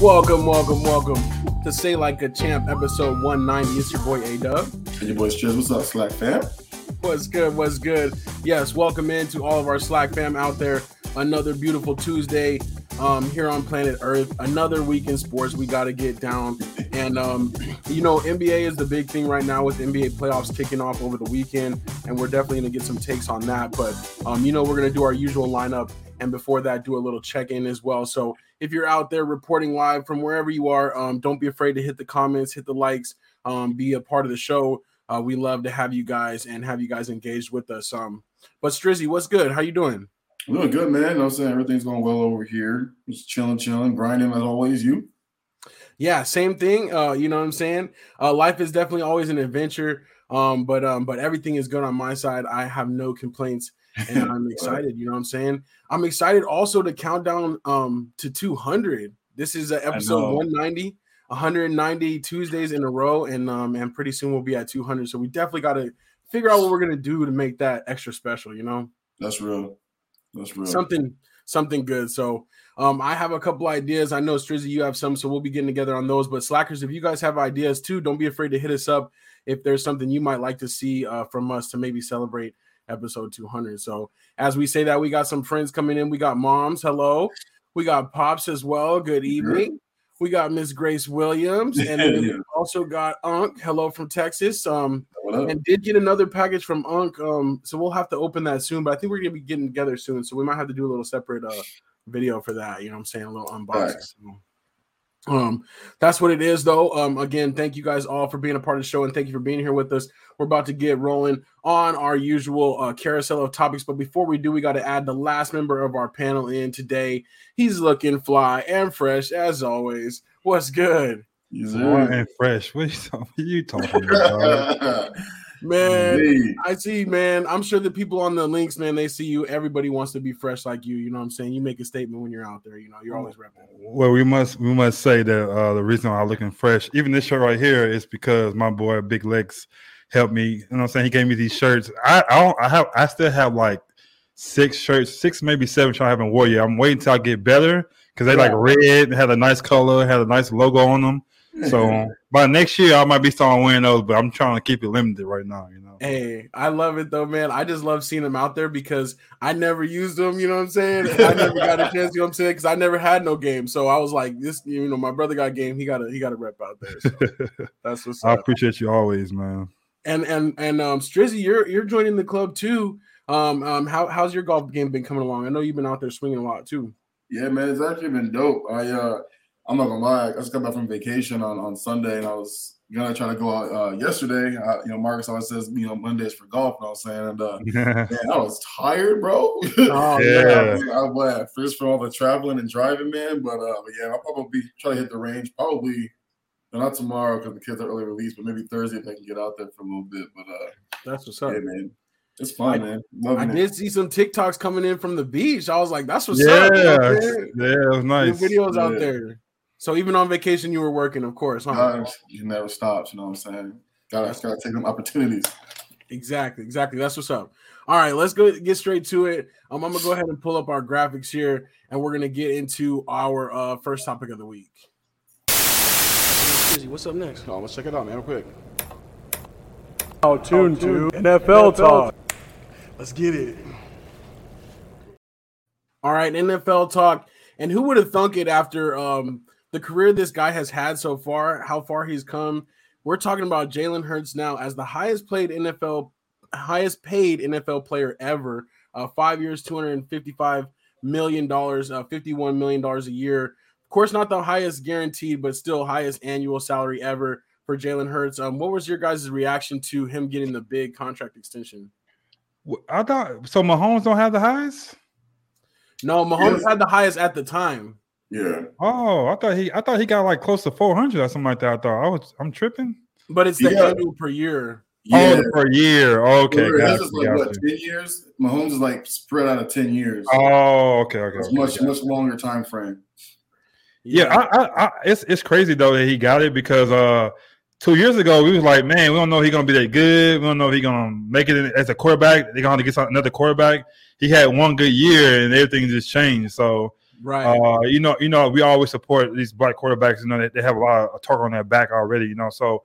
Welcome, welcome, welcome to Say Like a Champ, episode 190. It's your boy A Dub. And your boy Striz. What's up, SLAC fam? What's good? What's good? Yes, welcome in to all of our SLAC fam out there. Another beautiful Tuesday um, here on planet Earth. Another week in sports we got to get down. And, um, you know, NBA is the big thing right now with NBA playoffs kicking off over the weekend. And we're definitely going to get some takes on that. But, um, you know, we're going to do our usual lineup. And before that, do a little check in as well. So if you're out there reporting live from wherever you are, um, don't be afraid to hit the comments, hit the likes, um, be a part of the show. Uh, we love to have you guys and have you guys engaged with us. Um, but Strizzy, what's good? How you doing? I'm doing good, man. You know I'm saying everything's going well over here. Just chilling, chilling, grinding as always. You? Yeah, same thing. Uh, you know what I'm saying? Uh, life is definitely always an adventure. Um, but um, but everything is good on my side. I have no complaints and I'm excited. You know what I'm saying? I'm excited also to count down um to 200. This is uh, episode 190, 190 Tuesdays in a row, and um and pretty soon we'll be at 200. So we definitely got to figure out what we're gonna do to make that extra special. You know? That's real. That's real. Something something good. So um, I have a couple ideas. I know Strizzy, you have some, so we'll be getting together on those. But SLACers, if you guys have ideas too, don't be afraid to hit us up if there's something you might like to see uh, from us to maybe celebrate episode 200. So as we say that, we got some friends coming in. We got moms. Hello. We got pops as well. Good evening. We got Miss Grace Williams, and then we also got Unc. Hello from Texas. Um, and did get another package from Unc. Um, so we'll have to open that soon. But I think we're gonna be getting together soon, so we might have to do a little separate uh video for that. You know, what I'm saying a little unboxing. Right. So um, that's what it is, though. Um, again, thank you guys all for being a part of the show and thank you for being here with us. We're about to get rolling on our usual uh, carousel of topics, but before we do, we got to add the last member of our panel in today. He's looking fly and fresh as always. What's good? He's and fresh. What are you talking about? Man, Indeed. I see, man. I'm sure the people on the links, man, they see you. Everybody wants to be fresh like you. You know what I'm saying? You make a statement when you're out there. You know, you're always repping. Well, we must we must say that uh, the reason I'm looking fresh, even this shirt right here, is because my boy Big Lex helped me. You know what I'm saying? He gave me these shirts. I I, don't, I have I still have like six shirts, six maybe seven shirts I haven't worn yet. I'm waiting till I get better because they yeah. like red, had a nice color, had a nice logo on them. So by next year, I might be starting wearing those, but I'm trying to keep it limited right now. You know. Hey, I love it though, man. I just love seeing them out there because I never used them. You know what I'm saying? I never got a chance. You know what I'm saying? Because I never had no game, so I was like, this. You know, my brother got game. He got a he got a rep out there. So that's what's. I appreciate you always, man. And and and um, Strizzy, you're you're joining the club too. Um, um, how how's your golf game been coming along? I know you've been out there swinging a lot too. Yeah, man, it's actually been dope. I uh I'm not gonna lie. I just got back from vacation on, on Sunday, and I was gonna try to go out uh, yesterday. Uh, you know, Marcus always says, you know, Mondays for golf. And I was saying, and uh, man, I was tired, bro. oh, yeah. I, I, I first from all the traveling and driving, man. But, uh, but yeah, I'll probably be try to hit the range. Probably not tomorrow because the kids are early release, but maybe Thursday if I can get out there for a little bit. But uh, that's what's up, yeah, man. It's fun, I, man. Loving I it. did see some TikToks coming in from the beach. I was like, "That's what's yeah, up." Yeah, yeah, it was nice. videos yeah. out there. So even on vacation, you were working, of course. Huh? you never stops. You know what I'm saying? Gotta, gotta take them opportunities. Exactly, exactly. That's what's up. All right, let's go get straight to it. Um, I'm gonna go ahead and pull up our graphics here, and we're gonna get into our uh, first topic of the week. What's up next? Oh, let's check it out, man, real quick. Oh, tune to NFL, NFL talk. Let's get it. All right, NFL talk. And who would have thunk it after um, the career this guy has had so far, how far he's come? We're talking about Jalen Hurts now as the highest played NFL, highest paid NFL player ever. Uh, five years, two hundred and fifty-five million dollars, uh, fifty-one million dollars a year. Of course, not the highest guaranteed, but still highest annual salary ever for Jalen Hurts. Um, what was your guys' reaction to him getting the big contract extension? I thought so. Mahomes don't have the highest. No, Mahomes had the highest at the time. Yeah. Oh, I thought he I thought he got like close to 400 or something like that. I thought I was I'm tripping. But it's the yeah. annual per year. Yeah. Oh, per year. Okay. This is like what, 10 years? Mahomes is like spread out of 10 years. Oh, okay, okay. It's okay, much, much longer time frame. Yeah, yeah I, I, I, it's it's crazy though that he got it because uh two years ago we was like, man, we don't know if he's gonna be that good. We don't know if he's gonna make it as a quarterback. They're gonna have to get another quarterback he had one good year and everything just changed. So Right. Uh, you know, you know, we always support these black quarterbacks. You know, they, they have a lot of talk on their back already. You know, so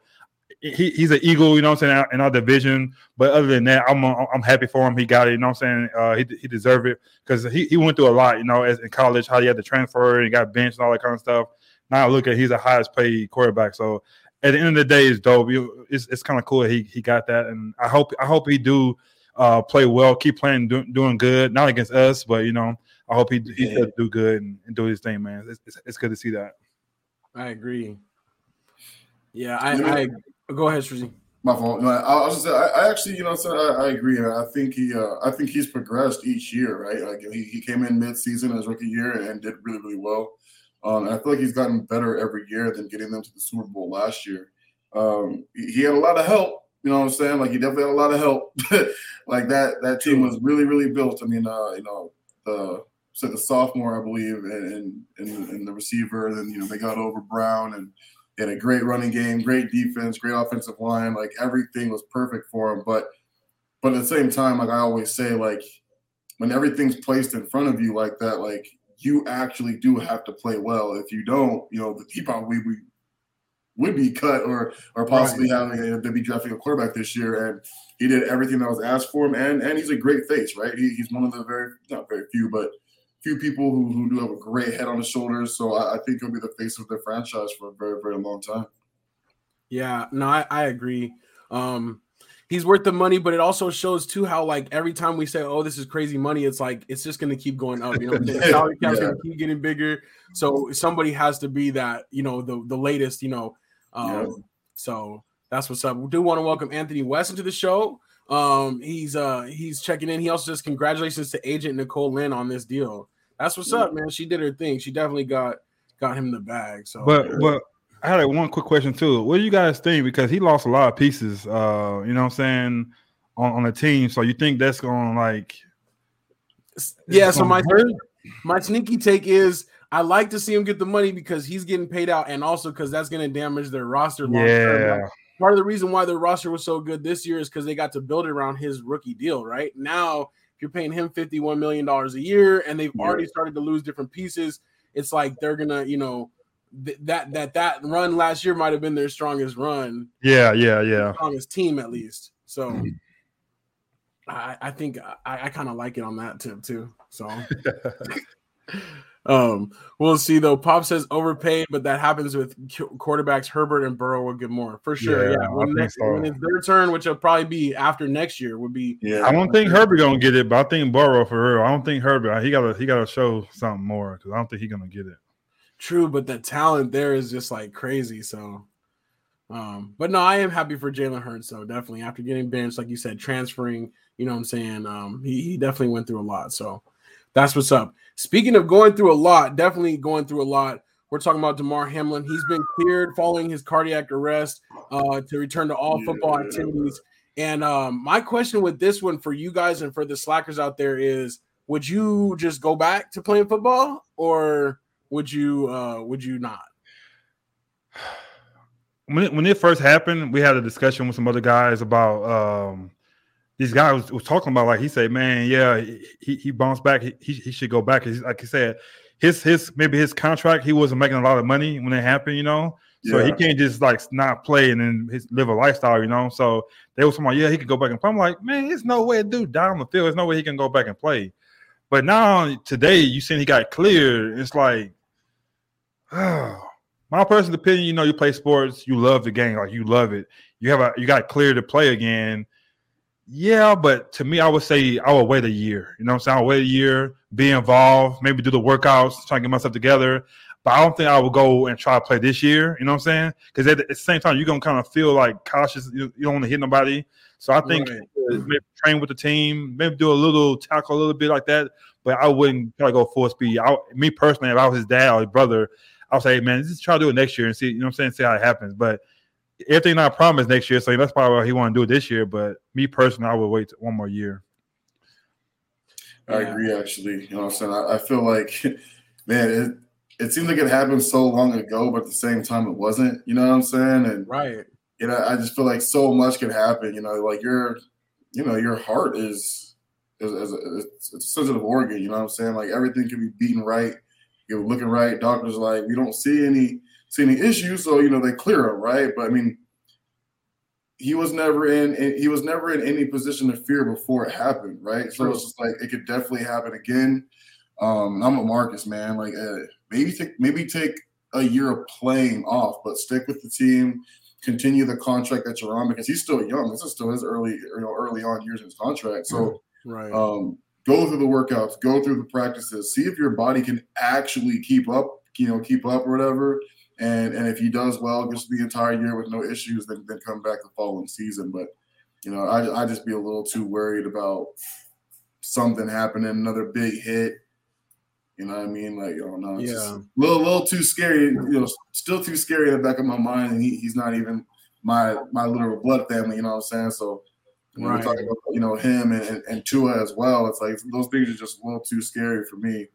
he, he's an eagle. You know, I'm saying in our division. But other than that, I'm I'm happy for him. He got it. You know, I'm saying uh, he he deserved it because he, he went through a lot. You know, as in college, how he had to transfer and got benched and all that kind of stuff. Now look at he's the highest paid quarterback. So at the end of the day, it's dope. It's it's kind of cool he he got that, and I hope I hope he do uh, play well, keep playing, do, doing good. Not against us, but you know, I hope he he Yeah. does do good and, and do his thing, man. It's, it's, it's good to see that. I agree. Yeah, I, You know- I go ahead, Strizzy. My fault. No, I, I was just I, I actually, you know, so I, I agree. I think he, uh, I think he's progressed each year, right? Like he, he came in mid-season as rookie year and did really, really well. Um, and I feel like he's gotten better every year than getting them to the Super Bowl last year. Um, he, he had a lot of help. You know what I'm saying? Like he definitely had a lot of help. like that, that team was really, really built. I mean, uh, you know, the so the sophomore, I believe, and and, and the receiver, and then you know they got over Brown and had a great running game, great defense, great offensive line. Like everything was perfect for him. But but at the same time, like I always say, like when everything's placed in front of you like that, like you actually do have to play well. If you don't, you know, he probably would, would be cut or or possibly having a, uh, they'd be drafting a quarterback this year. And he did everything that was asked for him. And and he's a great face, right? He, he's one of the very not very few, but few people who, who do have a great head on his shoulders. So I, I think he'll be the face of the franchise for a very, very long time. Yeah, no, I, I agree. Um, he's worth the money, but it also shows too how like every time we say, "Oh, this is crazy money," it's like it's just gonna keep going up. You know, the salary cap's Yeah. gonna keep getting bigger. So somebody has to be that, you know, the the latest, you know. Um, Yeah. so that's what's up. We do want to welcome Anthony West into the show. Um, he's uh he's checking in. He also says congratulations to agent Nicole Lynn on this deal. That's what's up, man. She did her thing. She definitely got got him the bag. So But but I had like, one quick question too. What do you guys think? Because he lost a lot of pieces. Uh, you know what I'm saying on, on the team. So you think that's going to like yeah, so my hurt? my sneaky take is I like to see him get the money because he's getting paid out, and also because that's going to damage their roster. long. Yeah. Part of the reason why their roster was so good this year is because they got to build it around his rookie deal. Right now, you're paying him fifty one million dollars a year, and they've already started to lose different pieces, it's like they're gonna, you know, th- that that that run last year might have been their strongest run, Yeah, yeah, yeah. strongest team at least. So. I, I think I, I kind of like it on that tip too. So um, we'll see though. Pop says overpaid, but that happens with qu- quarterbacks. Herbert and Burrow will get more for sure. Yeah, Yeah, When, next, so. when it's their turn, which will probably be after next year, would be Yeah. I don't think Herbert gonna get it, but I think Burrow for real. I don't think Herbert. He gotta he gotta show something more because I don't think he's gonna get it. true, but the talent there is just like crazy. So, um, but no, I am happy for Jalen Hurts. So definitely after getting benched, like you said, transferring. You know what I'm saying? Um, he he definitely went through a lot. So that's what's up. Speaking of going through a lot, definitely going through a lot. We're talking about Damar Hamlin. He's been cleared following his cardiac arrest uh, to return to all football Yeah. activities. And um, my question with this one for you guys and for the SLACers out there is: Would you just go back to playing football, or would you uh, would you not? when it, when it first happened, we had a discussion with some other guys about um, these guys was, was talking about like he said, man, yeah, he he bounced back. He, he, he should go back. He's, like he said, his his maybe his contract he wasn't making a lot of money when it happened, you know. So he can't just like not play and then his, live a lifestyle, you know. So they was talking about, yeah, he could go back and play. I'm like, man, there's no way, dude, down on the field. There's no way he can go back and play. But now today, you seen he got cleared. It's like, oh, my personal opinion, you know, you play sports, you love the game, like you love it. You have a you got clear to play again. Yeah, but to me, I would say I would wait a year. You know what I'm saying? I'll wait a year, be involved, maybe do the workouts, try to get myself together. But I don't think I would go and try to play this year. You know what I'm saying? Because at the same time, you're gonna kind of feel like cautious. You, you don't want to hit nobody. So I think Right. maybe train with the team, maybe do a little tackle a little bit like that. But I wouldn't try to go full speed. I, me personally, if I was his dad or his brother, I'll say, man, just try to do it next year and see. You know what I'm saying? See how it happens. But everything not promised next year, so that's probably why he want to do it this year. But me personally, I would wait one more year. I Yeah. agree, actually. You know what I'm saying? I, I feel like, man, it, it seems like it happened so long ago, but at the same time, it wasn't. You know what I'm saying? And Right. you know, I just feel like so much can happen. You know, like your, you know, your heart is is, is, is it's a sensitive organ. You know what I'm saying? Like everything can be beaten right You're looking right. Doctors like, we don't see any see any issues, so you know they clear him, right? But I mean, he was never in he was never in any position of fear before it happened, right? So it's just like it could definitely happen again. Um, I'm a Marcus man, like uh, maybe take maybe take a year of playing off, but stick with the team, continue the contract that you're on because he's still young. This is still his early, you know, early on years in his contract. So, right. um, go through the workouts, go through the practices, see if your body can actually keep up, you know, keep up or whatever. And and if he does well, just the entire year with no issues, then then come back the following season. But you know, I I just be a little too worried about something happening, another big hit. You know what I mean? Like, oh no, it's yeah, a little, little too scary. You know, still too scary in the back of my mind, and he, he's not even my my literal blood family. You know what I'm saying? So when right. we're talking about you know him and, and, and Tua as well, it's like those things are just a little too scary for me.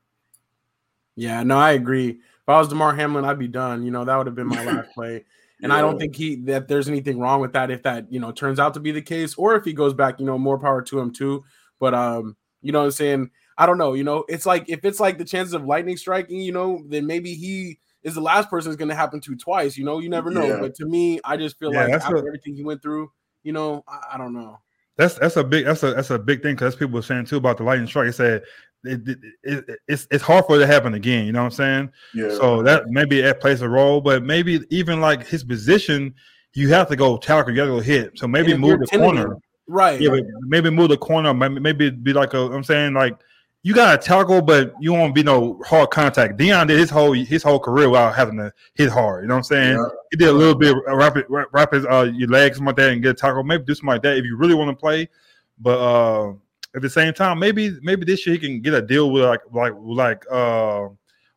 Yeah, no, I agree. If I was Damar Hamlin, I'd be done. You know, that would have been my last play. And yeah. I don't think he that there's anything wrong with that if that you know turns out to be the case, or if he goes back, you know, more power to him too. But um, you know what I'm saying? I don't know. You know, it's like if it's like the chances of lightning striking, you know, then maybe he is the last person is going to happen to twice. You know, you never know. Yeah. But to me, I just feel yeah, like after a, everything he went through, you know, I, I, don't know. That's that's a big that's a that's a big thing because people were saying too about the lightning strike. They said it, it, it, it's it's hard for it to happen again. You know what I'm saying? Yeah. So that maybe that plays a role, but maybe even like his position, you have to go tackle, you got to go hit. So maybe move the corner. Right. Yeah, maybe move the corner. Maybe, maybe be like a. I'm saying like you got to tackle, but you won't be no hard contact. Deion did his whole his whole career without having to hit hard. You know what I'm saying? Yeah. He did a little bit rapid rapid uh, your legs something like that and get a tackle. Maybe do something like that if you really want to play. But uh, at the same time, maybe maybe this year he can get a deal with like like like uh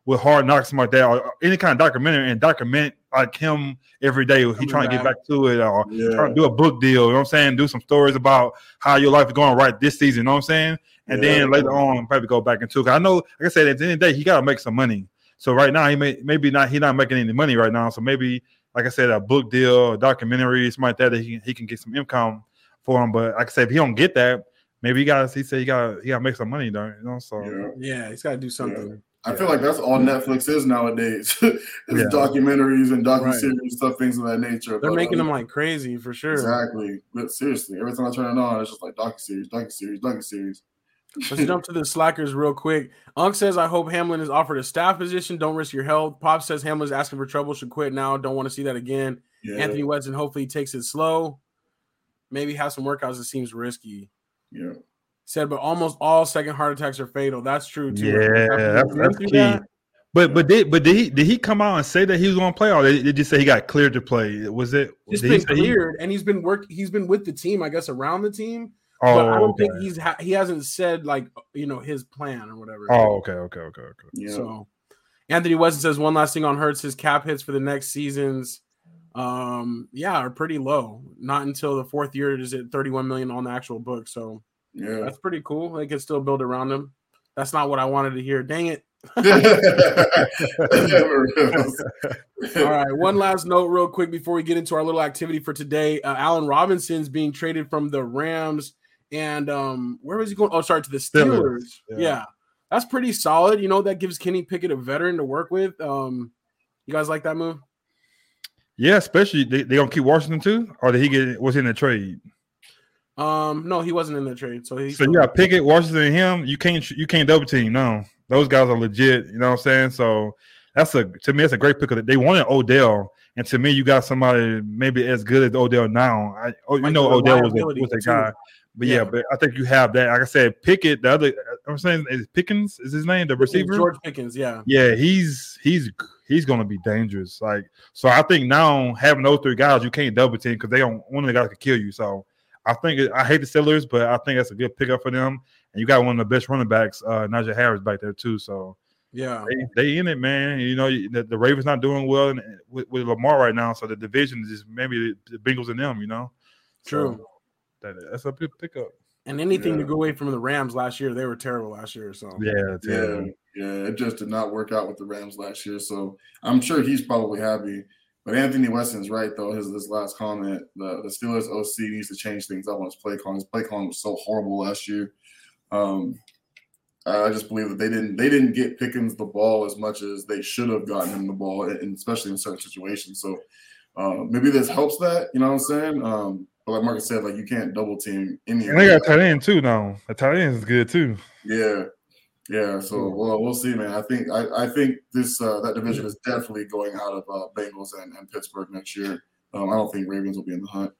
with hard knocks something like that or any kind of documentary and document like him every day. He trying to get back to it or yeah. trying to do a book deal. You know what I'm saying? Do some stories about how your life is going right this season. You know what I'm saying? And yeah. then later on, probably go back into. It. I know, like I said, at the end of the day, he got to make some money. So right now, he may maybe not. He not making any money right now. So maybe, like I said, a book deal, a documentary, something like that, that he, he can get some income for him. But like I said, if he don't get that, maybe he got. He said he got. He got to make some money, though. You know. So yeah, yeah he's got to do something. I feel like that's all Netflix is nowadays. it's yeah. documentaries and docu series right. stuff, things of that nature. They're but, making um, them like crazy for sure. Exactly. But seriously, every time I turn it on, it's just like docu series, docu series, docu series. Let's jump to the SLACers real quick. Unc says, I hope Hamlin is offered a staff position. Don't risk your health. Pop says Hamlin's asking for trouble, should quit now. Don't want to see that again. Yeah. Anthony Weston, hopefully takes it slow. Maybe have some workouts. It seems risky. Yeah said, but almost all second heart attacks are fatal. That's true too. Yeah, that's, that's key. That? But but did but did he did he come out and say that he was going to play, or did he just say he got cleared to play? Was it? Just been cleared, he... and he's been work. He's been with the team, I guess, around the team. Oh, but I don't okay. think he's ha- he hasn't said like you know his plan or whatever. Oh, okay, okay, okay, okay. Yeah. So Anthony Weston says one last thing on Hurts. His cap hits for the next seasons, um, yeah, are pretty low. Not until the fourth year is it 31 million on the actual book. So yeah, that's pretty cool. They can still build around him. That's not what I wanted to hear. Dang it. All right, one last note, real quick, before we get into our little activity for today. Uh, Allen Robinson's being traded from the Rams, and um, where was he going? Oh, sorry, to the Steelers. Yeah. yeah. that's pretty solid. You know, that gives Kenny Pickett a veteran to work with. Um, you guys like that move? Yeah, especially they, they gonna keep Washington too, or did he get was in the trade? Um, no, he wasn't in the trade. So he. So you got Pickett, Washington, and him. You can't you can't double team. No, those guys are legit. You know what I'm saying? So that's a to me that's a great pick. That they wanted Odell, and to me you got somebody maybe as good as Odell now. I oh, you know Odell was a, was a guy. But yeah. yeah. but I think you have that. Like I said, Pickett. The other, I'm saying, is Pickens is his name, the receiver. George Pickens. Yeah. Yeah, he's he's he's gonna be dangerous. Like so, I think now having those three guys, you can't double team because they don't one of the guys could kill you. So I think I hate the Steelers, but I think that's a good pickup for them. And you got one of the best running backs, uh, Najee Harris, back there too. So yeah, they, they in it, man. You know, the, the Ravens not doing well in, with, with, Lamar right now, so the division is just maybe the, Bengals and them. You know, true. So that, that's a good pickup. And anything yeah. to go away from the Rams last year, they were terrible last year. So yeah, yeah, yeah, it just did not work out with the Rams last year. So I'm sure he's probably happy but Anthony Weston's right though. His this last comment, the the Steelers OC needs to change things up on his play calling. His play calling was so horrible last year. Um, I just believe that they didn't they didn't get Pickens the ball as much as they should have gotten him the ball, and especially in certain situations. So uh, maybe this helps that. You know what I'm saying? Um, but like Marcus said, like you can't double team any. And they got tight end too now. The tight end is good too. Yeah, yeah. So well, we'll see, man. I think I, I think this uh, that division is definitely going out of uh, Bengals and, and Pittsburgh next year. Um, I don't think Ravens will be in the hunt.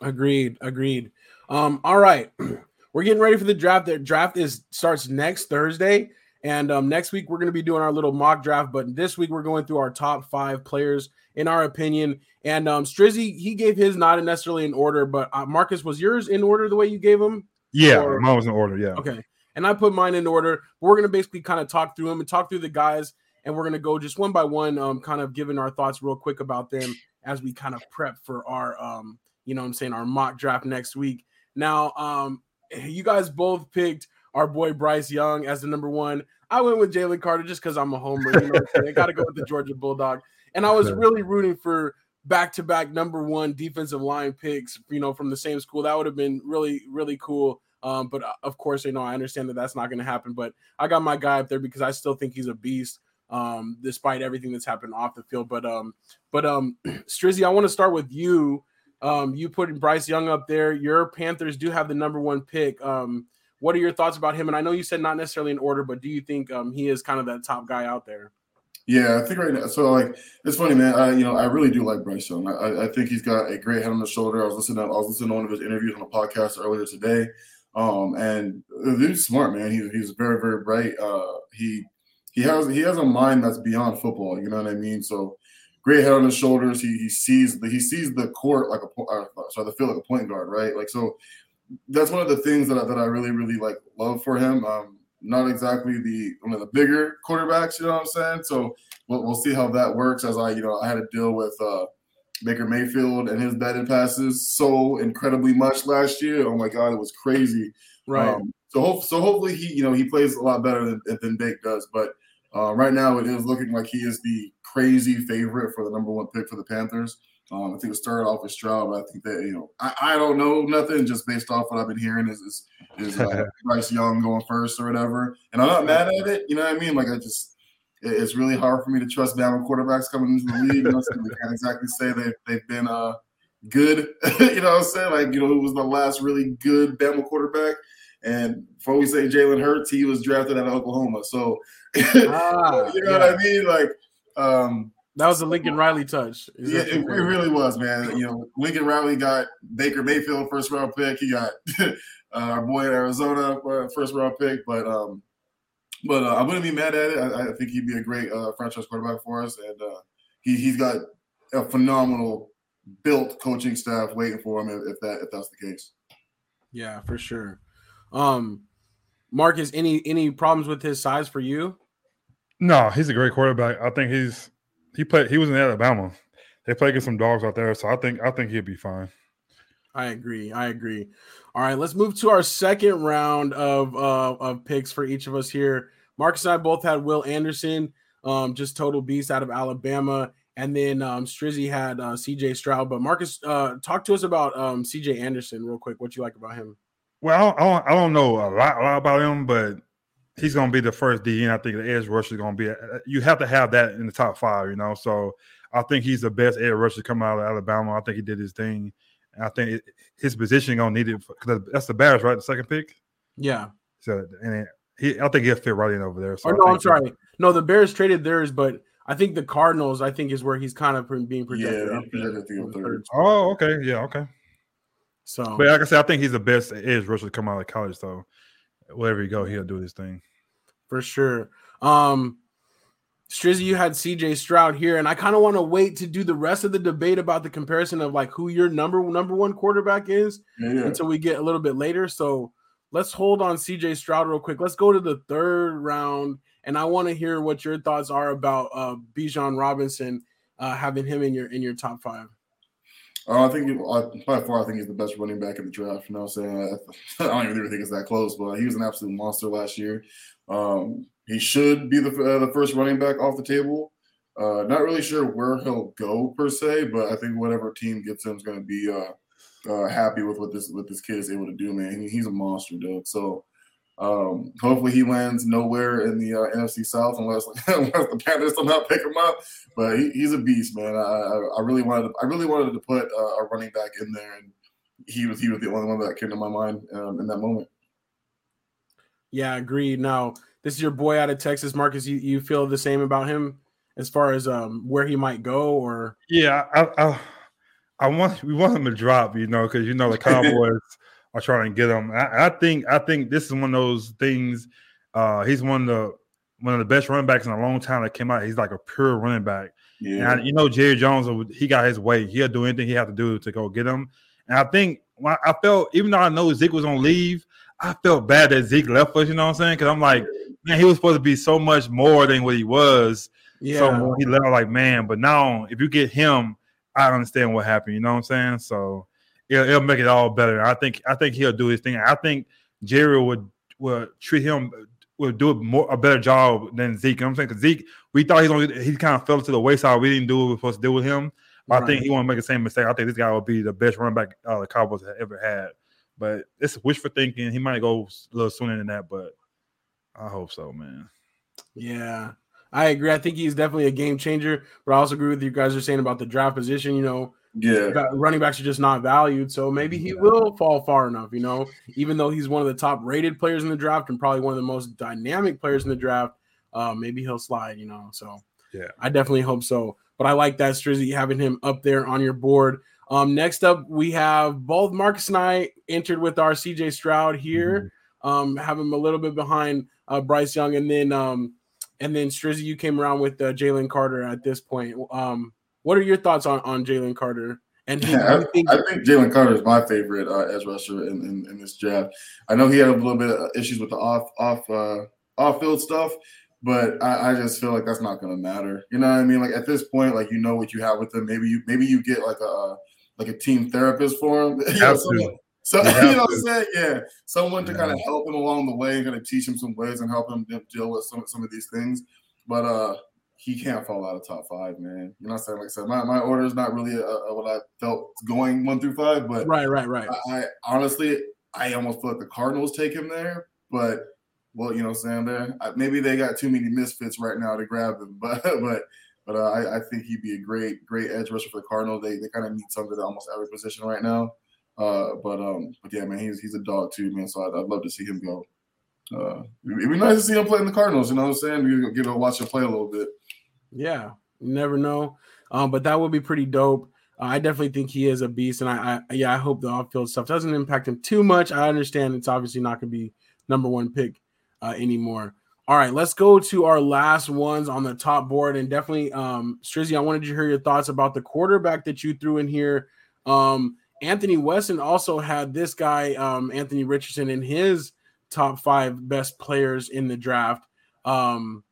Agreed. Agreed. Um, all right. We're getting ready for the draft. The draft is starts next Thursday. And um, next week we're going to be doing our little mock draft, but this week we're going through our top five players in our opinion. And um, Strizzy, he gave his not necessarily in order, but uh, Marcus, was yours in order the way you gave them? Yeah, or? mine was in order. Yeah. Okay. And I put mine in order. But we're going to basically kind of talk through them and talk through the guys, and we're going to go just one by one, um, kind of giving our thoughts real quick about them as we kind of prep for our, um, you know, I'm saying our mock draft next week. Now, um, you guys both picked our boy Bryce Young as the number one. I went with Jalen Carter just because I'm a homer. You know, I got to go with the Georgia Bulldog, and I was really rooting for back-to-back number one defensive line picks. You know, from the same school. That would have been really, really cool. Um, but uh, of course, you know, I understand that that's not going to happen. But I got my guy up there because I still think he's a beast, um, despite everything that's happened off the field. But um, but um, Strizzy, I want to start with you. Um, you putting Bryce Young up there. Your Panthers do have the number one pick. Um, what are your thoughts about him? And I know you said not necessarily in order, but do you think um, he is kind of that top guy out there? Yeah, I think right now. So like, it's funny, man. I you know I really do like Bryce Young. I, I think he's got a great head on the shoulder. I was listening. To, I was listening to one of his interviews on a podcast earlier today. Um, and he's smart, man. He's he's very very bright. Uh, he he has he has a mind that's beyond football. You know what I mean? So great head on his shoulders. He he sees the he sees the court like a uh, sorry the field like a point guard, right? Like so that's one of the things that I, that I really really like love for him. Um, not exactly the one of the bigger quarterbacks, you know what I'm saying? So we'll, we'll see how that works. As I you know I had to deal with uh, Baker Mayfield and his batted passes so incredibly much last year. Oh my god, it was crazy. Right. Um, so hope, so hopefully he you know he plays a lot better than than Bake does, but. Uh, right now, it is looking like he is the crazy favorite for the number one pick for the Panthers. Um, I think it started off with Stroud, but I think that you know I, I don't know nothing just based off what I've been hearing is is, is uh, Bryce Young going first or whatever, and I'm not mad at it. You know what I mean? Like I just it's really hard for me to trust Bama quarterbacks coming into the league. You know, so they can't exactly say they've they've been uh good. you know what I'm saying? Like you know, it was the last really good Bama quarterback. And before we say Jalen Hurts, he was drafted out of Oklahoma. So ah, you know yeah. what I mean? Like um that was a Lincoln Riley touch. Is yeah, it, it, really was, man. You know, Lincoln Riley got Baker Mayfield first round pick. He got uh, our boy in Arizona uh, first round pick. But um, but uh, I wouldn't be mad at it. I, I think he'd be a great uh, franchise quarterback for us, and uh, he he's got a phenomenal built coaching staff waiting for him if, if that if that's the case. Yeah, for sure. Um, Marcus, any any problems with his size for you? No, he's a great quarterback. I think he's he played. He was in Alabama. They play against some dogs out there, so I think I think he'll be fine. I agree. I agree. All right, let's move to our second round of uh, of picks for each of us here. Marcus and I both had Will Anderson, um, just total beast out of Alabama, and then um, Strizzy had uh, C.J. Stroud. But Marcus, uh, talk to us about um, C.J. Anderson real quick. What you like about him? Well, I don't, I don't know a lot, a lot about him, but he's going to be the first D, and I think the edge rusher is going to be. Uh, you have to have that in the top five, you know. So I think he's the best edge rusher coming out of Alabama. I think he did his thing. And I think it, his position going to need it because that's the Bears, right? The second pick. Yeah. So and he, I think he'll fit right in over there. So oh, no, I'm sorry. No, the Bears traded theirs, but I think the Cardinals, I think, is where he's kind of being projected. Yeah, projected third. Oh, okay, yeah, okay. So, but like I said, I think he's the best edge rusher to come out of college. So wherever you go, he'll do his thing. For sure. Um Strizzy, you had CJ Stroud here, and I kind of want to wait to do the rest of the debate about the comparison of like who your number number one quarterback is yeah. until we get a little bit later. So let's hold on CJ Stroud real quick. Let's go to the third round, and I want to hear what your thoughts are about uh Bijan Robinson, uh, having him in your in your top five. Uh, I think he, by far, I think he's the best running back in the draft. You know what I'm saying? I, I don't even really think it's that close, but he was an absolute monster last year. Um, he should be the uh, the first running back off the table. Uh, not really sure where he'll go per se, but I think whatever team gets him is going to be uh, uh, happy with what this what this kid is able to do. Man, he, he's a monster, dude. So Um, hopefully he lands nowhere in the uh, NFC South unless, unless the Panthers somehow pick him up. But he, he's a beast, man. I, I, I, really wanted to, I really wanted to put uh, a running back in there, and he was he was the only one that came to my mind um, in that moment. Yeah, agreed. Now this is your boy out of Texas, Marcus. You you feel the same about him as far as um where he might go, or yeah, I I, I want we want him to drop, you know, because you know the Cowboys are trying to get him. I, I, think I think this is one of those things. Uh, he's one of the one of the best running backs in a long time that came out. He's like a pure running back. Yeah. And I, you know, Jerry Jones, he got his way. He'll do anything he have to do to go get him. And I think I felt, even though I know Zeke was on leave, I felt bad that Zeke left us. You know what I'm saying? Because I'm like, man, he was supposed to be so much more than what he was. Yeah. So he left, like, man. But now, if you get him, I understand what happened. You know what I'm saying? So it'll, it'll make it all better. I think I think he'll do his thing. I think Jerry would would treat him would do a more a better job than Zeke. You know I'm saying because Zeke, we thought he's only he kind of fell to the wayside. We didn't do what we were supposed to do with him. Right. I think he won't make the same mistake. I think this guy will be the best running back uh, the Cowboys have ever had. But it's wishful thinking. He might go a little sooner than that, but I hope so, man. Yeah, I agree. I think he's definitely a game changer. But I also agree with you guys are saying about the draft position. You know, yeah, running backs are just not valued. So maybe he will fall far enough. You know, even though he's one of the top rated players in the draft and probably one of the most dynamic players in the draft, uh, maybe he'll slide. You know, so yeah, I definitely hope so. But I like that Strizzy having him up there on your board. Um, next up, we have both Marcus and I entered with our CJ Stroud here. Mm-hmm. Um, have him a little bit behind uh, Bryce Young, and then um, and then Strizzy, you came around with uh, Jalen Carter at this point. Um, what are your thoughts on on Jalen Carter? And he, yeah, I, think, I think Jalen Carter is my favorite uh, edge rusher in, in, in, this draft. I know he had a little bit of issues with the off off uh, off field stuff, but I, I, just feel like that's not going to matter. You know what I mean? Like at this point, like you know what you have with him. Maybe you maybe you get like a like a team therapist for him. You know, someone, so you, you know what I'm saying? Yeah, someone to yeah. kind of help him along the way and kind of teach him some ways and help him deal with some some of these things. But uh, he can't fall out of top five, man. You know what I'm saying? Like I said, my, my order is not really a, a, what I felt going one through five, but right, right, right. I, I, honestly, I almost feel like the Cardinals take him there, but well, you know what I'm saying? There, maybe they got too many misfits right now to grab them, but but but uh, I, I, think he'd be a great great edge rusher for the Cardinals. They they kind of need something at almost every position right now. Uh, but um, but yeah, man, he's he's a dog too, man. So I'd, I'd love to see him go. Uh, it'd be nice to see him play in the Cardinals. You know what I'm saying? You get to watch him play a little bit. Yeah, you never know. Um, but that would be pretty dope. Uh, I definitely think he is a beast, and I, I yeah, I hope the off-field stuff doesn't impact him too much. I understand it's obviously not going to be number one pick uh, anymore. All right, let's go to our last ones on the top board, and definitely, um, Strizzy, I wanted to hear your thoughts about the quarterback that you threw in here. Um, Anthony Weston also had this guy, um, Anthony Richardson, in his top five best players in the draft. Um,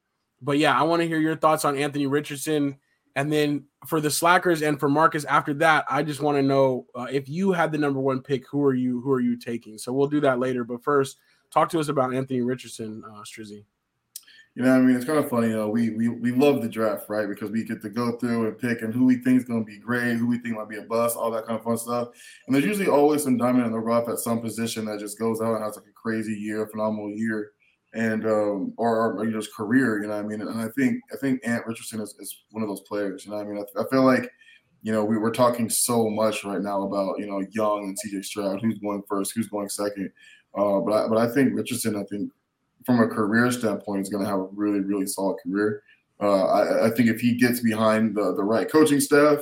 but yeah, I want to hear your thoughts on Anthony Richardson. And then for the SLACers and for Marcus after that, I just want to know uh, if you had the number one pick, who are you who are you taking? So we'll do that later. But first, talk to us about Anthony Richardson, uh, Strizzy. You know, what I mean, it's kind of funny. You know, we we we love the draft, right? Because we get to go through and pick and who we think is going to be great, who we think might be a bust, all that kind of fun stuff. And there's usually always some diamond in the rough at some position that just goes out and has like a crazy year, phenomenal year and um, or, or you know his career. You know, I mean, and I think I think Ant Richardson is, is one of those players. You know, I mean, I, I, feel like you know we were talking so much right now about you know Young and CJ Stroud, who's going first, who's going second. Uh, but I, but I think Richardson, I think from a career standpoint, is going to have a really really solid career. Uh, I, I, think if he gets behind the the right coaching staff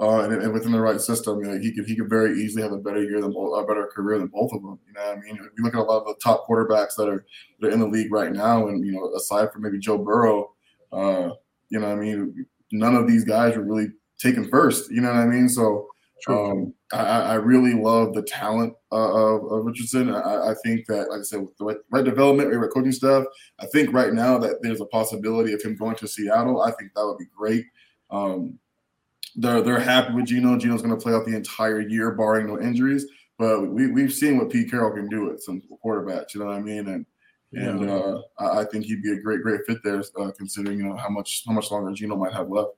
uh, and, and, within the right system, you know, he could he could very easily have a better year than a better career than both of them. You know, I mean, if you look at a lot of the top quarterbacks that are that are in the league right now, and you know, aside from maybe Joe Burrow, uh, you know, I mean, none of these guys were really taken first. You know what I mean? So. Um, I, I, really love the talent uh, of, of, Richardson. I, I, think that, like I said, with the right, right development, right coaching staff, I think right now that there's a possibility of him going to Seattle. I think that would be great. Um, they're they're happy with Gino. Gino's going to play out the entire year, barring no injuries. But we we've seen what Pete Carroll can do with some quarterbacks. You know what I mean? And and uh, I think he'd be a great great fit there, uh, considering you know how much how much longer Gino might have left.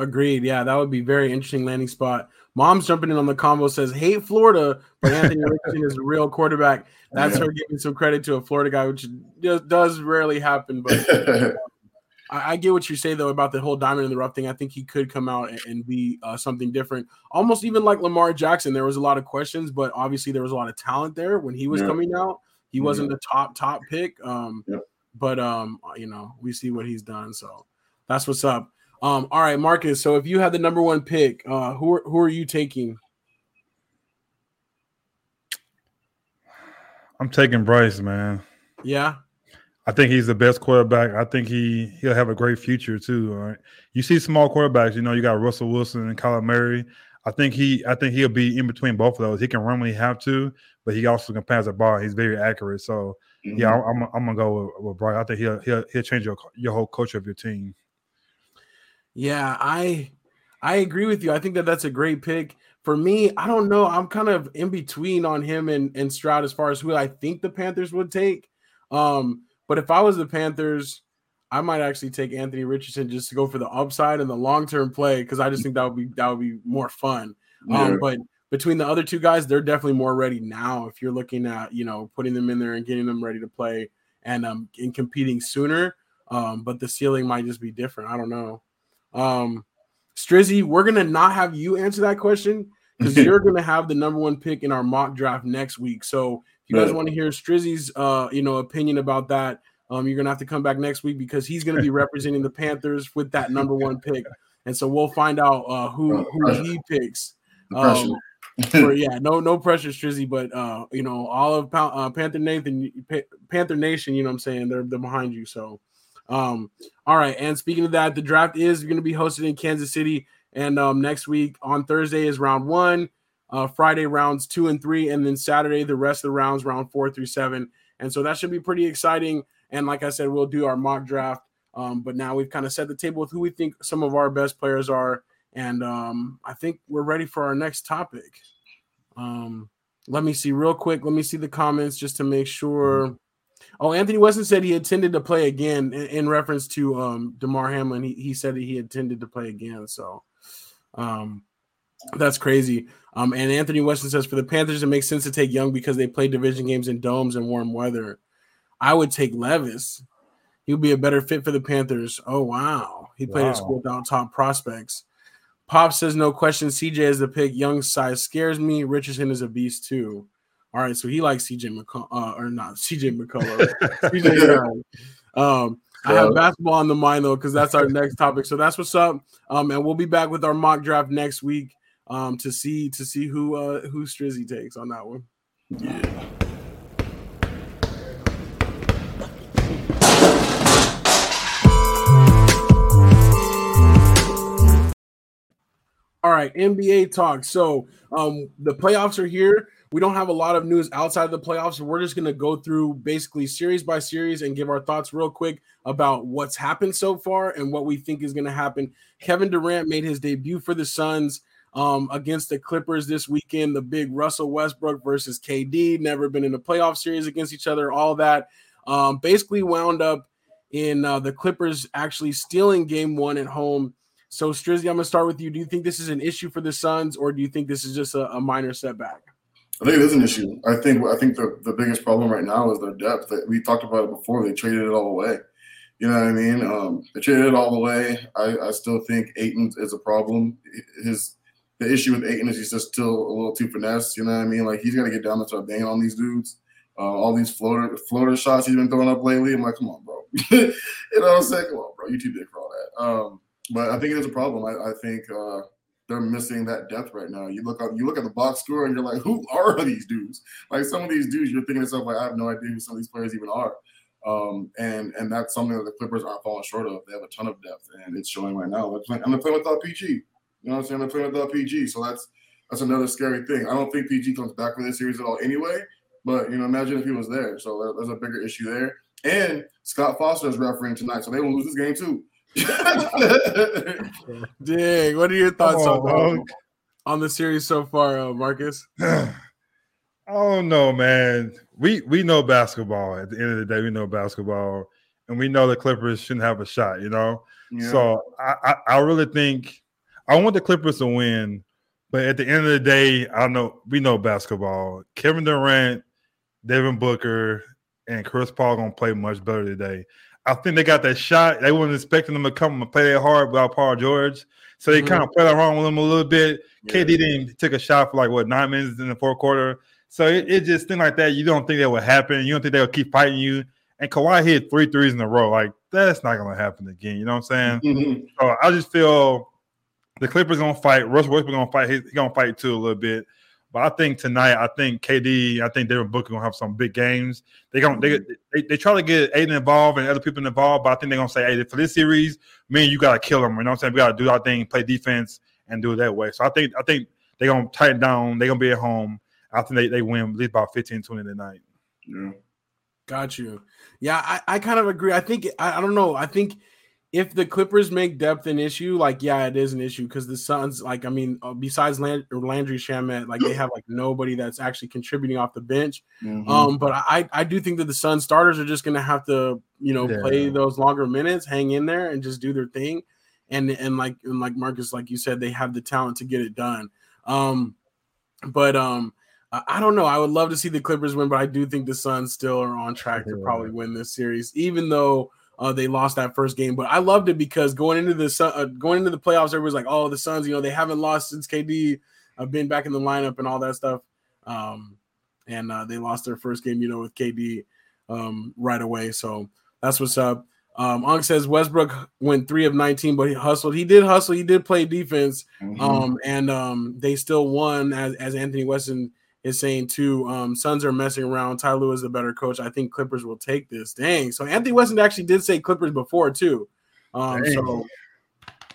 Agreed. Yeah, that would be very interesting landing spot. Mom's jumping in on the combo says, hate Florida, but Anthony Richardson is a real quarterback. That's yeah. her giving some credit to a Florida guy, which does rarely happen. But I, I, get what you say, though, about the whole diamond in the rough thing. I think he could come out and, and be uh, something different. Almost even like Lamar Jackson. There was a lot of questions, but obviously there was a lot of talent there when he was yeah. coming out. He wasn't the top, top pick. Um, yeah. But, um, you know, we see what he's done. So that's what's up. Um, all right, Marcus. So if you had the number one pick, uh, who are, who are you taking? I'm taking Bryce, man. Yeah. I think he's the best quarterback. I think he he'll have a great future too. All right. You see small quarterbacks, you know, you got Russell Wilson and Kyler Murray. I think he I think he'll be in between both of those. He can run when he have to, but he also can pass the ball. He's very accurate. So mm-hmm. yeah, I'm, I'm, gonna go with, with Bryce. I think he'll he'll he'll change your your whole culture of your team. Yeah, I I agree with you. I think that that's a great pick. For me, I don't know. I'm kind of in between on him and, and Stroud as far as who I think the Panthers would take. Um, but if I was the Panthers, I might actually take Anthony Richardson just to go for the upside and the long term play because I just think that would be that would be more fun. Um, yeah. Um, but between the other two guys, they're definitely more ready now. If you're looking at you know putting them in there and getting them ready to play and um and competing sooner, um, but the ceiling might just be different. I don't know. Um, Strizzy, we're gonna not have you answer that question because you're gonna have the number one pick in our mock draft next week. So if you guys want to hear Strizzy's uh, you know, opinion about that, um, you're gonna have to come back next week because he's gonna be representing the Panthers with that number one pick. And so we'll find out uh, who who he picks. Um, for, yeah, no no pressure, Strizzy, but uh, you know, all of uh, Panther Nathan Panther Nation, you know what I'm saying, they're they're behind you. So um, all right. And speaking of that, the draft is going to be hosted in Kansas City. And um, next week on Thursday is round one, uh, Friday rounds two and three, and then Saturday the rest of the rounds round four through seven. And so that should be pretty exciting. And like I said, we'll do our mock draft. Um, but now we've kind of set the table with who we think some of our best players are. And um, I think we're ready for our next topic. Um, let me see real quick. Let me see the comments just to make sure. Oh, Anthony Weston said he intended to play again in, in reference to um, Damar Hamlin. He, he said that he intended to play again. So um, that's crazy. Um, and Anthony Weston says for the Panthers, it makes sense to take Young because they play division games in domes and warm weather. I would take Levis. He would be a better fit for the Panthers. Oh, wow. He played wow. at school without top prospects. Pop says, no question. CJ is the pick. Young size scares me. Richardson is a beast, too. All right, so he likes CJ McCollum, uh, or not CJ McCollum. CJ um, I have basketball on the mind though, because that's our next topic. So that's what's up. Um, and we'll be back with our mock draft next week um, to see to see who uh, who Strizzy takes on that one. Yeah. All right, NBA talk. So um, the playoffs are here we don't have a lot of news outside of the playoffs. So we're just going to go through basically series by series and give our thoughts real quick about what's happened so far and what we think is going to happen. Kevin Durant made his debut for the Suns um, against the Clippers this weekend. The big Russell Westbrook versus KD, never been in a playoff series against each other, all that. Um, basically wound up in uh, the Clippers actually stealing game one at home. So, Strizzy, I'm going to start with you. Do you think this is an issue for the Suns, or do you think this is just a, a minor setback? I think it is an issue. I think I think the, the biggest problem right now is their depth. We talked about it before. They traded it all away. You know what I mean? Um, they traded it all away. I, I still think Ayton is a problem. His the issue with Ayton is he's just still a little too finesse. You know what I mean? Like he's got to get down and start banging on these dudes. Uh, all these floater floater shots he's been throwing up lately. I'm like, come on, bro. you know what I'm saying? Come on, bro. You too big for all that. Um, but I think it is a problem. I, I think uh, they're missing that depth right now. You look up, you look at the box score, and you're like, who are these dudes? Like some of these dudes, you're thinking to yourself, like, I have no idea who some of these players even are. Um, and and that's something that the Clippers aren't falling short of. They have a ton of depth, and it's showing right now. I'm they're playing without PG. You know what I'm saying? They're playing without PG, so that's that's another scary thing. I don't think PG comes back for this series at all anyway. But you know, imagine if he was there. So there's a bigger issue there. And Scott Foster is refereeing tonight, so they will lose this game too. Dang, what are your thoughts oh, on, the, on the series so far, uh, Marcus? Oh no, man. We we know basketball. At the end of the day, we know basketball. and we know the Clippers shouldn't have a shot. You know, Yeah. so I, I I really think I want the Clippers to win, but at the end of the day, I know we know basketball. Kevin Durant, Devin Booker, and Chris Paul gonna play much better today. I think they got that shot. They weren't expecting them to come and play that hard without Paul George. So they Mhm. kind of played around with him a little bit. Yeah. KD didn't took a shot for like what nine minutes in the fourth quarter. So it, it just thing like that. You don't think that would happen. You don't think they'll keep fighting you. And Kawhi hit three threes in a row. Like that's not gonna happen again. You know what I'm saying? Mhm. So I just feel the Clippers gonna fight. Russell Westbrook gonna fight. He's gonna fight too a little bit. But I think tonight, I think KD, I think Devin Booker gonna have some big games. They gonna they, mm-hmm. they, they try to get Ayton involved and other people involved, but I think they're gonna say, hey, for this series, man, you gotta kill them. You know what I'm saying? We gotta do our thing, play defense, and do it that way. So I think I think they're gonna tighten down. They're gonna be at home. I think they, they win at least about 15, 20 tonight. Yeah. Got you. Yeah, I, I kind of agree. I think I, I don't know. I think if the Clippers make depth an issue, like yeah, it is an issue because the Suns, like I mean, uh, besides Land- Landry Shamet, like they have like nobody that's actually contributing off the bench. Mhm. Um, but I I do think that the Sun starters are just gonna have to you know Yeah. play those longer minutes, hang in there, and just do their thing. And and like and like Marcus, like you said, they have the talent to get it done. Um, but um, I I don't know. I would love to see the Clippers win, but I do think the Suns still are on track to probably win this series, even though uh, they lost that first game. But I loved it because going into the Sun, uh, going into the playoffs, everybody's like, "Oh, the Suns, you know, they haven't lost since KD have been back in the lineup and all that stuff." Um, and uh, they lost their first game, you know, with KD um, right away. So that's what's up. Um, says Westbrook went three of 19, but he hustled. He did hustle. He did play defense. Mhm. Um, and um, they still won, as, as Anthony Weston is saying too. Um, Suns are messing around. Ty Lue is the better coach. I think Clippers will take this. Dang. So Anthony Weston actually did say Clippers before too. Um, so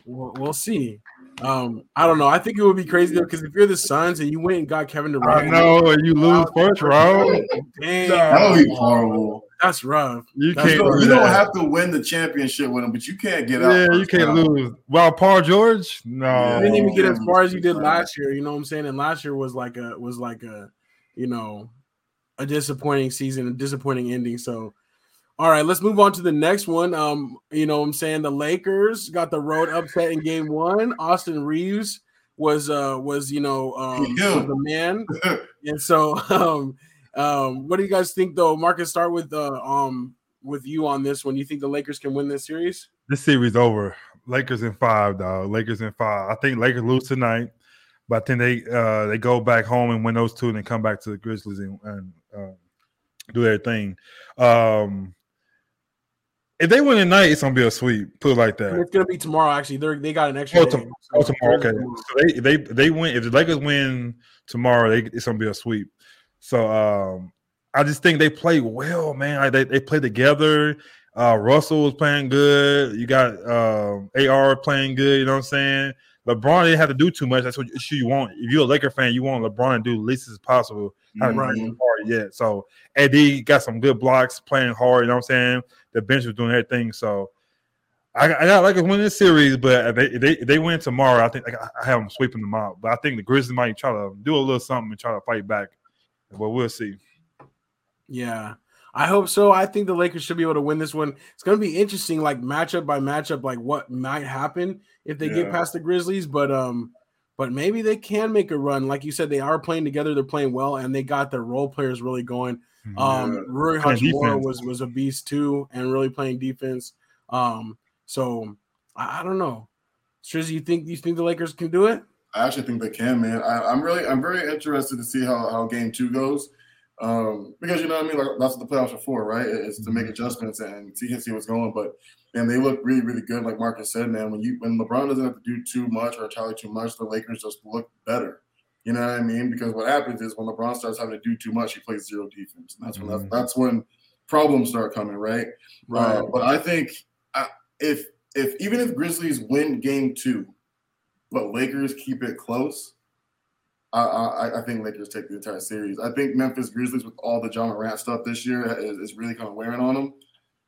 we'll, we'll see. Um, I don't know. I think it would be crazy though, because if you're the Suns and you went and got Kevin Durant, I know and you lose first round. Dang, that would be horrible. That's rough. You That's can't. You don't, you don't have to win the championship with them, but you can't get out. Yeah, you can't round. lose. Well, Paul George, no. Yeah. You didn't even get as far as you did last year. You know what I'm saying? And last year was like a was like a you know a disappointing season, a disappointing ending. So, all right, let's move on to the next one. Um, you know, what I'm saying the Lakers got the road upset in Game One. Austin Reaves was uh was you know um Yeah. was the man, and so um um what do you guys think though? Marcus, start with uh um with you on this one. You think the Lakers can win this series? This series over. Lakers in five, dog. Lakers in five. I think Lakers lose tonight, but I think they uh they go back home and win those two, and then come back to the Grizzlies and, and uh, do their thing. Um if they win tonight, it's gonna be a sweep. Put it like that. It's gonna be tomorrow. Actually, they they got an extra. Oh, day, tom- oh, tomorrow. Okay. So they, they they win. If the Lakers win tomorrow, they, it's gonna be a sweep. So um, I just think they play well, man. Like they they play together. Uh, Russell was playing good. You got um, AR playing good. You know what I'm saying? LeBron didn't have to do too much. That's what you want. If you're a Laker fan, you want LeBron to do the least as possible. Right. hard yet. So AD got some good blocks, playing hard. You know what I'm saying? The bench was doing everything. So I, I got like win this series, but if they, if they if they win tomorrow, I think like, I have them sweeping them out. But I think the Grizzlies might try to do a little something and try to fight back. But we'll see. Yeah, I hope so. I think the Lakers should be able to win this one. It's going to be interesting, like matchup by matchup, like what might happen if they get past the Grizzlies. But um, but maybe they can make a run. Like you said, they are playing together. They're playing well, and they got their role players really going. Um, Yeah. Rory Playing Hachimura was was a beast too, and really playing defense. Um, so I, I don't know. Strizzy, you think you think the Lakers can do it? I actually think they can, man. I, I'm really, I'm very interested to see how, how game two goes, um, because you know what I mean. Like that's what the playoffs are for, right? It's to make adjustments and see see what's going. But man, they look really, really good. Like Marcus said, man, when you when LeBron doesn't have to do too much or Charlie too much, the Lakers just look better. You know what I mean? Because what happens is when LeBron starts having to do too much, he plays zero defense, and that's when Mhm. that's, that's when problems start coming, right? Uh, but I think uh, if if even if Grizzlies win Game Two, but Lakers keep it close, I, I I think Lakers take the entire series. I think Memphis Grizzlies with all the Ja Morant stuff this year is, is really kind of wearing on them,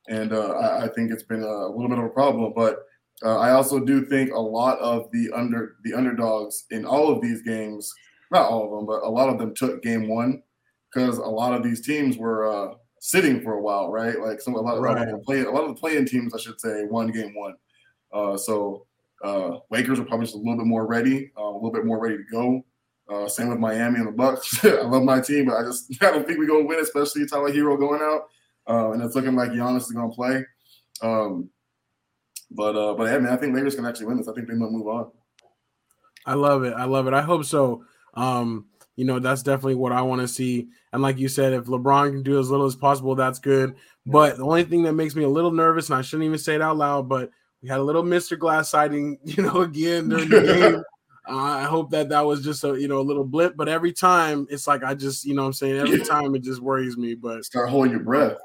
and uh, I, I think it's been a little bit of a problem. But uh, I also do think a lot of the under the underdogs in all of these games, not all of them, but a lot of them took Game One because a lot of these teams were uh, sitting for a while, right? Like some a lot, Right. of the play, a lot of the playing teams, I should say, won game one. Uh, so uh, Lakers are probably just a little bit more ready, uh, a little bit more ready to go. Uh, same with Miami and the Bucks. I love my team, but I just I don't think we're gonna win, especially Tyler Herro going out, uh, and it's looking like Giannis is gonna play. Um, but uh, but yeah, man, I think Lakers can actually win this. I think they might move on. I love it. I love it. I hope so. Um, you know, that's definitely what I want to see. And like you said, if LeBron can do as little as possible, that's good. But the only thing that makes me a little nervous, and I shouldn't even say it out loud, but we had a little Mr. Glass sighting, you know, again during the game. Uh, I hope that that was just a you know a little blip, but every time it's like I just you know what I'm saying every time it just worries me. But Start holding your breath.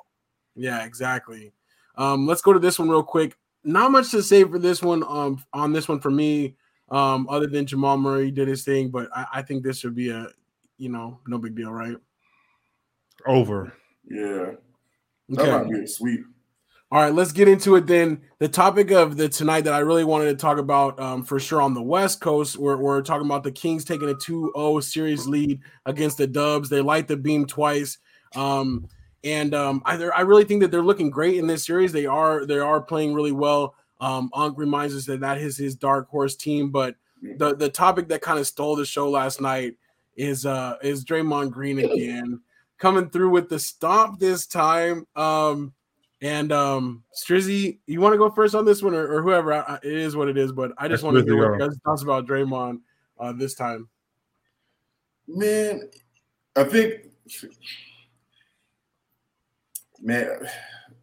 yeah, exactly. Um, let's go to this one real quick. Not much to say for this one. Um, on this one for me, um, other than Jamal Murray did his thing, but I, I think this should be a, you know, no big deal, right? Over. Yeah, that Okay. might be a sweep. All right, let's get into it then. The topic of the tonight that I really wanted to talk about um, for sure on the West Coast, we're, we're talking about the Kings taking a 2-0 series lead against the Dubs. They light the beam twice. Um, and um, I, I really think that they're looking great in this series. They are they are playing really well. Um, reminds us that that is his dark horse team, but the the topic that kind of stole the show last night is uh is Draymond Green again coming through with the stomp this time. Um, and um, Strizzy, you want to go first on this one, or, or whoever? I, I- it is what it is, but I just Let want to Strizzy hear what you guys thoughts about Draymond uh, this time. Man, I think, man,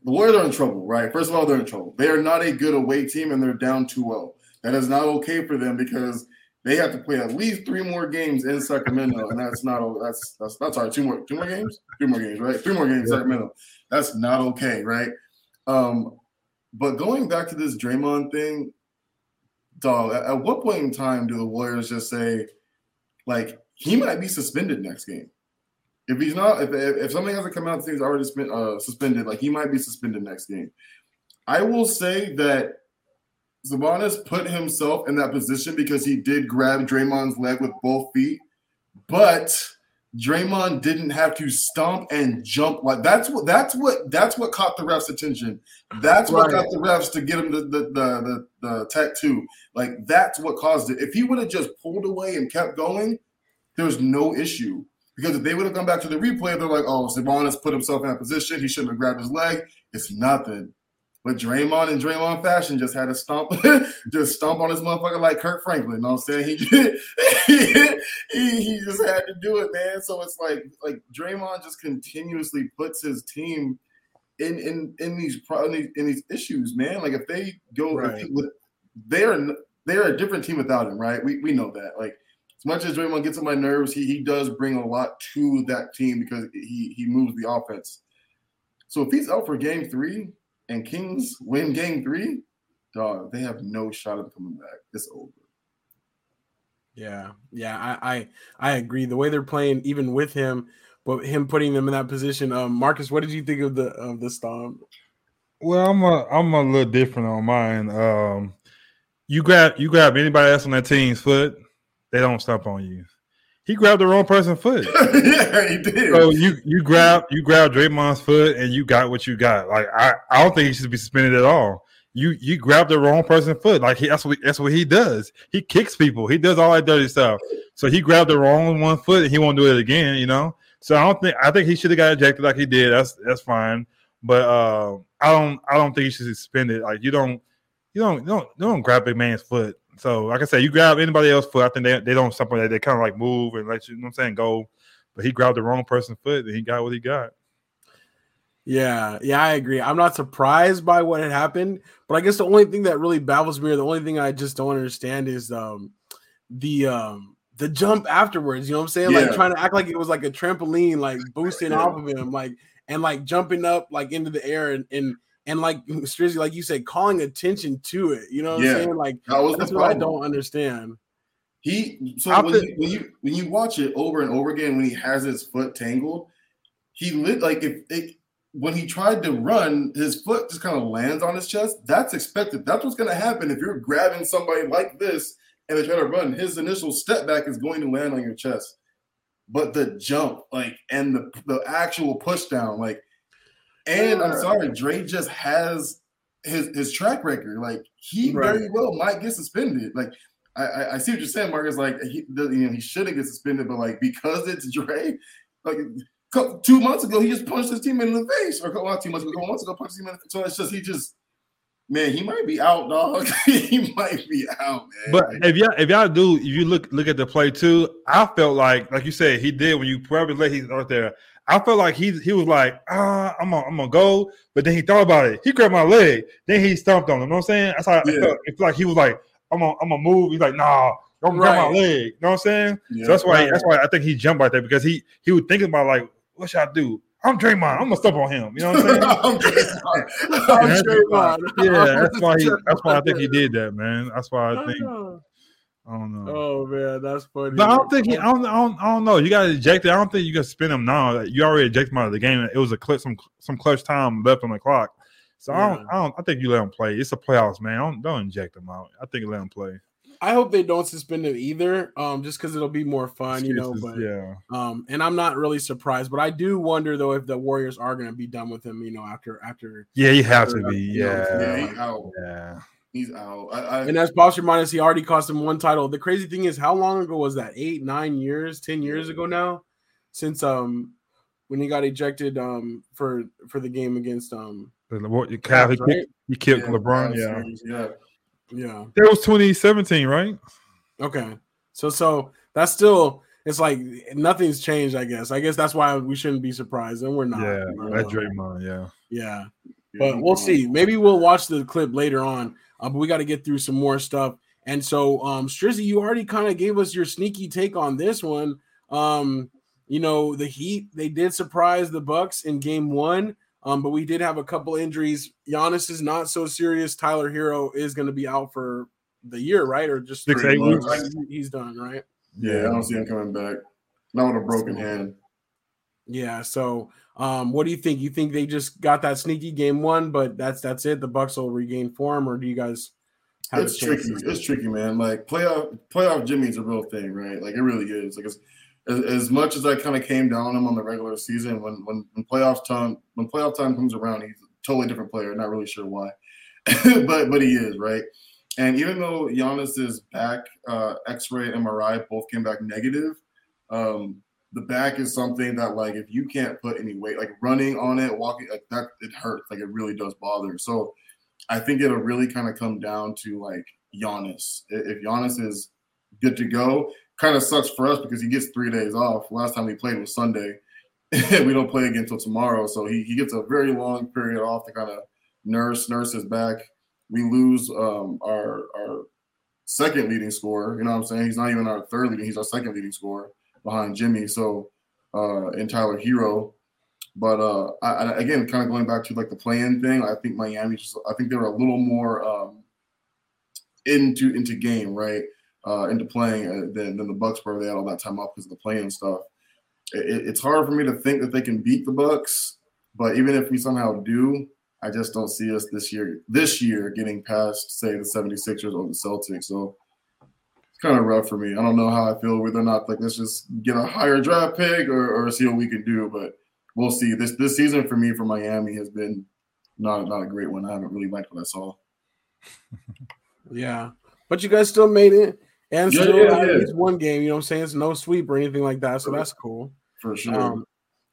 the Warriors are in trouble, right? First of all, they're in trouble. They are not a good away team, and they're down 2-0. That is not okay for them because they have to play at least three more games in Sacramento, and that's not that's that's that's sorry, two more two more games, two more games, right? Three more games in Yeah. Sacramento. That's not okay, right? Um, but going back to this Draymond thing, dog. At, at what point in time do the Warriors just say, like, he might be suspended next game? If he's not, if if, if something hasn't come out, he's already spent, uh, suspended, like he might be suspended next game. I will say that Sabonis put himself in that position because he did grab Draymond's leg with both feet, but Draymond didn't have to stomp and jump like that's what that's what that's what caught the refs' attention. That's what Right. got the refs to get him the the the, the, the tattoo. Like that's what caused it. If he would have just pulled away and kept going, there's no issue. Because if they would have come back to the replay, they're like, "Oh, Sabonis put himself in a position. He shouldn't have grabbed his leg." It's nothing. But Draymond in Draymond fashion just had to stomp, just stomp on his motherfucker like Kirk Franklin. You know what I'm saying? He, he he just had to do it, man. So it's like like Draymond just continuously puts his team in in in these in these, issues, man. Like if they go, Right. he- they're they're a different team without him, right? We we know that. Like as much as Draymond gets on my nerves, he he does bring a lot to that team because he he moves the offense. So if he's out for game three and Kings win game three, dog, they have no shot of coming back. It's over. Yeah, yeah, I, I I agree. The way they're playing, even with him, but him putting them in that position. Um, Marcus, what did you think of the of the stomp? Well, I'm a I'm a little different on mine. Um, you grab you grab anybody else on that team's foot, they don't stop on you. He grabbed the wrong person's foot. yeah, he did. So you you grab you grab Draymond's foot and you got what you got. Like I, I don't think he should be suspended at all. You you grab the wrong person's foot. Like he, that's what that's what he does. He kicks people. He does all that dirty stuff. So he grabbed the wrong one foot and he won't do it again. You know. So I don't think I think he should have got ejected like he did. That's that's fine. But uh, I don't I don't think he should be suspended. Like you don't you don't you don't you don't grab a man's foot. So like I said, you grab anybody else's foot. I think they, they don't stop on that. They kind of like move and let you, you know what I'm saying go. But he grabbed the wrong person's foot and he got what he got. Yeah, yeah, I agree. I'm not surprised by what had happened, but I guess the only thing that really baffles me, or the only thing I just don't understand, is um the um the jump afterwards. You know what I'm saying? Like trying to act like it was like a trampoline, like boosting Yeah. off of him, like and like jumping up like into the air and and and like Strizzy, like you said, calling attention to it. You know what Yeah. I'm saying? Like that was that's the what I don't understand. He so I when feel- you, when you when you watch it over and over again, when he has his foot tangled, he lit like if it when he tried to run, his foot just kind of lands on his chest. That's expected. That's what's going to happen if you're grabbing somebody like this and they try to run. His initial step back is going to land on your chest, but the jump, like, and the the actual push down, like, And I'm sorry, Dre just has his his track record. Like he right. very well might get suspended. Like I, I see what you're saying, Marcus. Like he, you know, he shouldn't get suspended, but like because it's Dre, like two months ago, he just punched his team in the face, or well, two months ago, months ago, punched him in the face. So it's just he just man, he might be out, dog. he might be out, man. But if y'all if y'all do, if you look look at the play too, I felt like like you said he did when you probably let he's out there. I felt like he he was like, ah, I'm gonna, I'm gonna go, but then he thought about it. He grabbed my leg, then he stomped on him. You know what I'm saying? That's how yeah. I felt. It felt like he was like, I'm gonna, I'm gonna move. He's like, nah, don't right. grab my leg. You know what I'm saying? Yeah, so that's why that's why I think he jumped right there because he he was thinking about like, what should I do? I'm Draymond. I'm gonna step on him. You know what I'm saying? I'm Draymond. yeah, that's why he. That's why I think he did that, man. That's why I think. I don't know. Oh man, that's funny. But I don't think he. I don't. I don't, I don't know. You got ejected. I don't think you can spin him now. You already ejected him out of the game. It was a clutch, some some clutch time left on the clock. So yeah. I don't. I don't. I think you let him play. It's a playoffs, man. Don't don't inject him out. I think you let him play. I hope they don't suspend him either, um, just because it'll be more fun, you know. But yeah, um, and I'm not really surprised, but I do wonder though if the Warriors are going to be done with him, you know, after after. Yeah, you have to be. Yeah, yeah, he's out. Yeah, he's out. I, I, and as Boss reminded us, he already cost him one title. The crazy thing is, how long ago was that? Eight, nine years, ten years ago now, since um when he got ejected um for for the game against um. What you, Cavs, right? he, he killed yeah, LeBron. Yeah, yeah. Yeah. That was 2017, right? Okay. So so that's still it's like nothing's changed, I guess. I guess that's why we shouldn't be surprised, and we're not. Yeah, that's Draymond, yeah. Yeah. But we'll see. Maybe we'll watch the clip later on. Uh, but we got to get through some more stuff. And so, um, Strizzy, you already kind of gave us your sneaky take on this one. Um, you know, the Heat, they did surprise the Bucks in game one. Um, but we did have a couple injuries. Giannis is not so serious. Tyler Herro is going to be out for the year, right? Or just six, eight weeks. He's done, right? Yeah, I don't see him coming back. Not with a broken hand. Yeah. So, um, what do you think? You think they just got that sneaky game one, but that's that's it. The Bucks will regain form, or do you guys? it's tricky. It's tricky, man. Like playoff playoff Jimmy's a real thing, right? Like it really is. Like it's as, as much as I kind of came down on him on the regular season, when when when playoff time when playoff time comes around, he's a totally different player. Not really sure why, but but he is right. And even though Giannis's back uh, X-ray MRI both came back negative, um, the back is something that like if you can't put any weight, like running on it, walking like that, it hurts. Like it really does bother. So I think it'll really kind of come down to like Giannis. If Giannis is good to go, kind of sucks for us because he gets three days off. Last time we played was Sunday. we don't play again until tomorrow. So he, he gets a very long period off to kind of nurse, nurse his back. We lose um, our our second leading scorer. You know what I'm saying? He's not even our third leading, he's our second leading scorer behind Jimmy. So uh and Tyler Herro. But uh I, again, kind of going back to like the play-in thing, I think Miami just I think they were a little more um into into game, right? uh, into playing uh, than, than the Bucks were. They had all that time off because of the playing stuff. It, it's hard for me to think that they can beat the Bucks, but even if we somehow do, I just don't see us this year. This year, getting past say the 76ers or the Celtics. So kind of rough for me. I don't know how I feel whether or not like let's just get a higher draft pick or, or see what we can do, but we'll see. This this season for me for Miami has been not not a great one. I haven't really liked what I saw. yeah, but you guys still made it and yeah, still yeah, at yeah. least one game. You know what I'm saying? It's no sweep or anything like that, so that's cool. For sure. Um,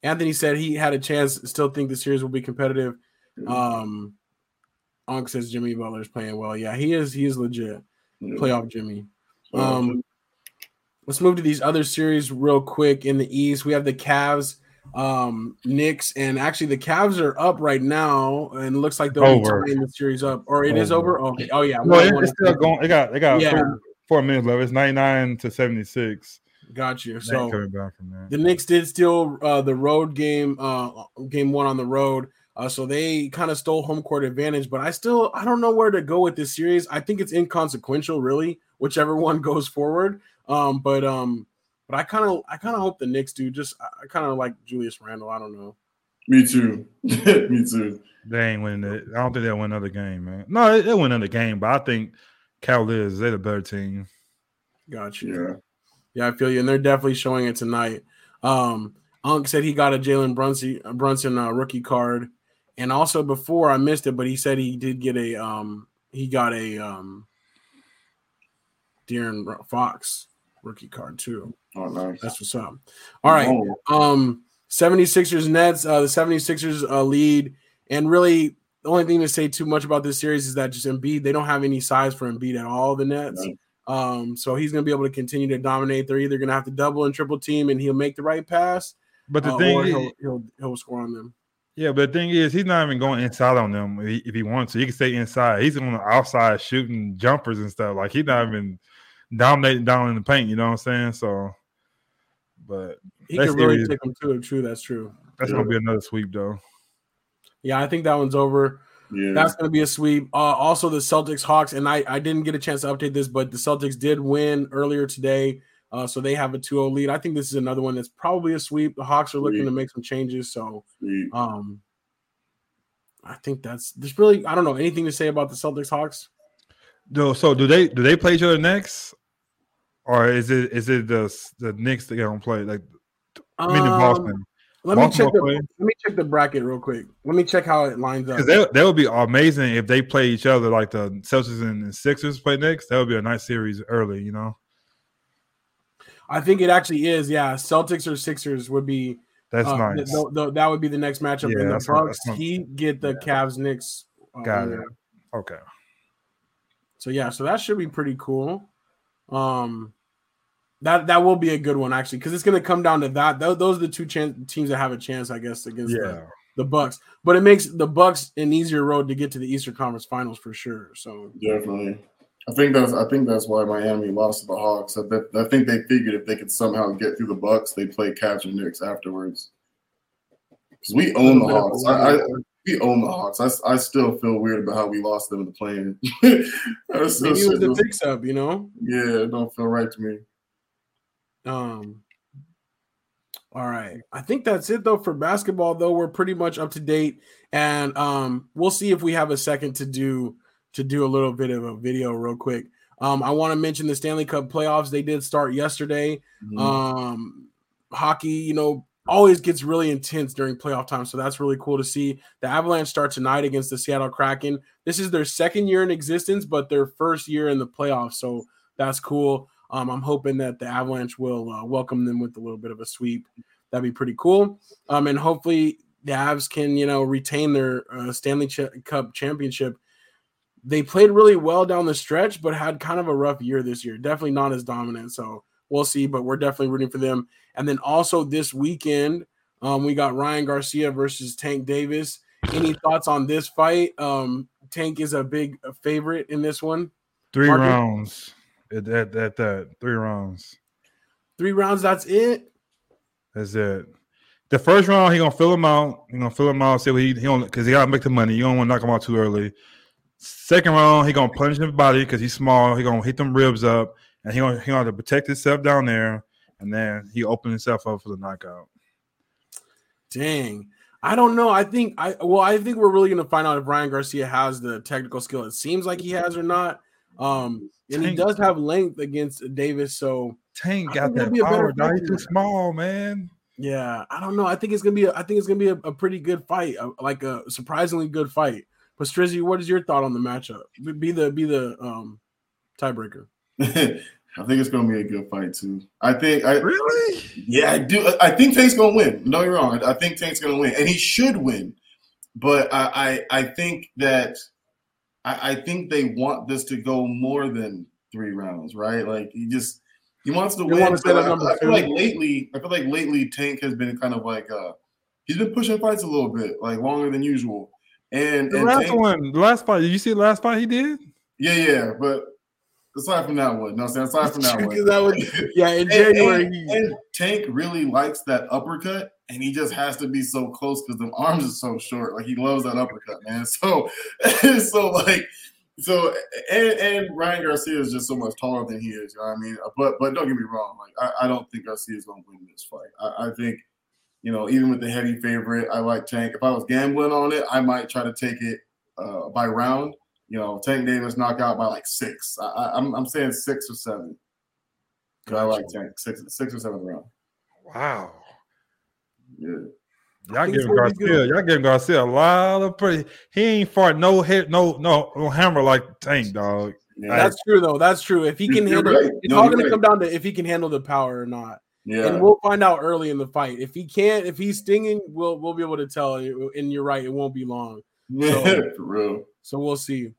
Anthony said he had a chance. Still think the series will be competitive. Um, Unc says Jimmy Butler is playing well. Yeah, he is. He is legit. Playoff Jimmy. Um, let's move to these other series real quick. In the East, we have the Cavs, um, Knicks, and actually the Cavs are up right now, and it looks like be tying the series up. Or it over. is over. Okay. Oh yeah. No, it's still going. It got. It got. Yeah four minutes left. It's 99 to 76. Got you. So back from that. the Knicks did steal uh, the road game, uh, game one on the road. Uh, so they kind of stole home court advantage, but I still I don't know where to go with this series. I think it's inconsequential, really, whichever one goes forward. Um, but um, but I kind of I kind of hope the Knicks do. Just I kind of like Julius Randle. I don't know. Me too. Me too. They ain't winning it. I don't think they'll win another game, man. No, they'll win another game, but I think Cavaliers, they're the better team. Got you. Yeah. Yeah, I feel you. And they're definitely showing it tonight. Um, Unc said he got a Jalen Brunson, Brunson uh, rookie card. And also before I missed it, but he said he did get a um he got a um De'Aaron Fox rookie card too. Oh, nice. That's what's up. All right. Oh, Um 76ers Nets, uh the 76ers uh lead and really the only thing to say too much about this series is that just Embiid, they don't have any size for Embiid at all, the Nets. Right. Um, so he's gonna be able to continue to dominate. They're either gonna have to double and triple team and he'll make the right pass, But the uh, thing or is, he'll, he'll he'll score on them. yeah, but the thing is, he's not even going inside on them if he, if he wants to. He can stay inside. He's on the outside shooting jumpers and stuff. Like he's not even dominating down in the paint. You know what I'm saying? So, but He That can really take them to it. True, that's true. that's Yeah. gonna be another sweep though. Yeah, I think that one's over. Yeah. That's going to be a sweep. Uh, also, the Celtics Hawks, and I, I didn't get a chance to update this, but the Celtics did win earlier today. Uh, so they have a 2 0 lead. I think this is another one that's probably a sweep. The Hawks are looking Sweet. to make some changes. So Sweet. um, I think that's there's really, I don't know, anything to say about the Celtics Hawks? No, so do they do they play each other next, or is it is it the the Knicks that gonna play? Like I mean, in Um, Boston, Let me check the play? let me check the bracket real quick. Let me check how it lines up. because that that would be amazing if they play each other like the Celtics and the Sixers play next. That would be a nice series early, you know. I think it actually is. Yeah, Celtics or Sixers would be That's uh, nice. th- th- that would be the next matchup. Yeah, and the Bucks, he get the Cavs Knicks. uh, Got it. Okay. So yeah, so that should be pretty cool. Um, that that will be a good one actually because it's going to come down to that. Tho- those are the two chan- teams that have a chance, I guess, against Yeah. the, the Bucks. But it makes the Bucks an easier road to get to the Eastern Conference Finals for sure. So Definitely. I think that's I think that's why Miami lost to the Hawks. I, bet, I think they figured if they could somehow get through the Bucks, they play Cavs and Knicks afterwards. Because we own the Hawks. I, I, we own the Hawks. I, I still feel weird about how we lost them in the. That's still maybe it was a fix up, you know. yeah, it don't feel right to me. Um. All right, I think that's it though for basketball. Though we're pretty much up to date, and um, we'll see if we have a second to do to do a little bit of a video real quick. Um, I want to mention the Stanley Cup playoffs. They did start yesterday. Mhm. Um, hockey, you know, always gets really intense during playoff time, so that's really cool to see. The Avalanche start tonight against the Seattle Kraken. This is their second year in existence, but their first year in the playoffs, so that's cool. Um, I'm hoping that the Avalanche will uh, welcome them with a little bit of a sweep. That'd be pretty cool. Um, and hopefully the Avs can, you know, retain their uh, Stanley Ch- Cup championship. They played really well down the stretch, but had kind of a rough year this year. Definitely not as dominant. So we'll see, but we're definitely rooting for them. And then also this weekend, um, we got Ryan Garcia versus Tank Davis. Any thoughts on this fight? Um, Tank is a big favorite in this one. Three rounds. At that, that, three rounds. Three rounds, that's it. That's it. The first round, he gonna fill him out. He gonna fill him out. See what he he don't because he gotta make the money. You don't want to knock him out too early. Second round, he gonna punch his body because he's small. He gonna hit them ribs up, and he gonna he gonna have to protect himself down there, and then he opened himself up for the knockout. Dang. I don't know. I think I well, I think we're really gonna find out if Ryan Garcia has the technical skill. It seems like he has or not. Um, and he does have length against Davis. So Tank I got think it'll that be a power. Dog. He's too small, man. yeah, I don't know. I think it's gonna be. A, I think it's gonna be a, a pretty good fight, uh, like a surprisingly good fight. But Strizzy, what is your thought on the matchup? Be- Be the be the um tiebreaker. I think it's gonna be a good fight too. I think I Really? Yeah, I do. I think Tank's gonna win. No, you're wrong. I think Tank's gonna win, and he should win. But I, I, I think that I, I think they want this to go more than three rounds, right? Like he just he wants to They win. wanna but I, I feel like lately, I feel like lately Tank has been kind of like uh he's been pushing fights a little bit, like longer than usual. And, The and last Tank, one, the last fight. Did you see the last fight he did? yeah, yeah, but aside from that one, no, I'm saying aside from that one, That yeah, in January. and- he- and Tank really likes that uppercut, and he just has to be so close because the arms are so short. Like he loves that uppercut, man. So, so like, so and, and Ryan Garcia is just so much taller than he is. You know what I mean? But but don't get me wrong. Like I, I don't think Garcia is going to win this fight. I, I think. You know, even with the heavy favorite, I like Tank. If I was gambling on it, I might try to take it uh, by round. You know, Tank Davis knockout by like six. I, I, I'm I'm saying six or seven. 'Cause I like Tank six six or seven round. Wow. Yeah. Y'all giving Garcia, y'all giving Garcia a lot of pretty. He ain't fart no hit, no no no hammer like Tank dog. Yeah. That's true though. That's true. If he can You're handle, right. it's No, all you're going to come down to if he can handle the power or not. Yeah. And we'll find out early in the fight. If he can't, if he's stinging, we'll we'll be able to tell. And you're right, it won't be long. yeah, So- for real. So we'll see. it's,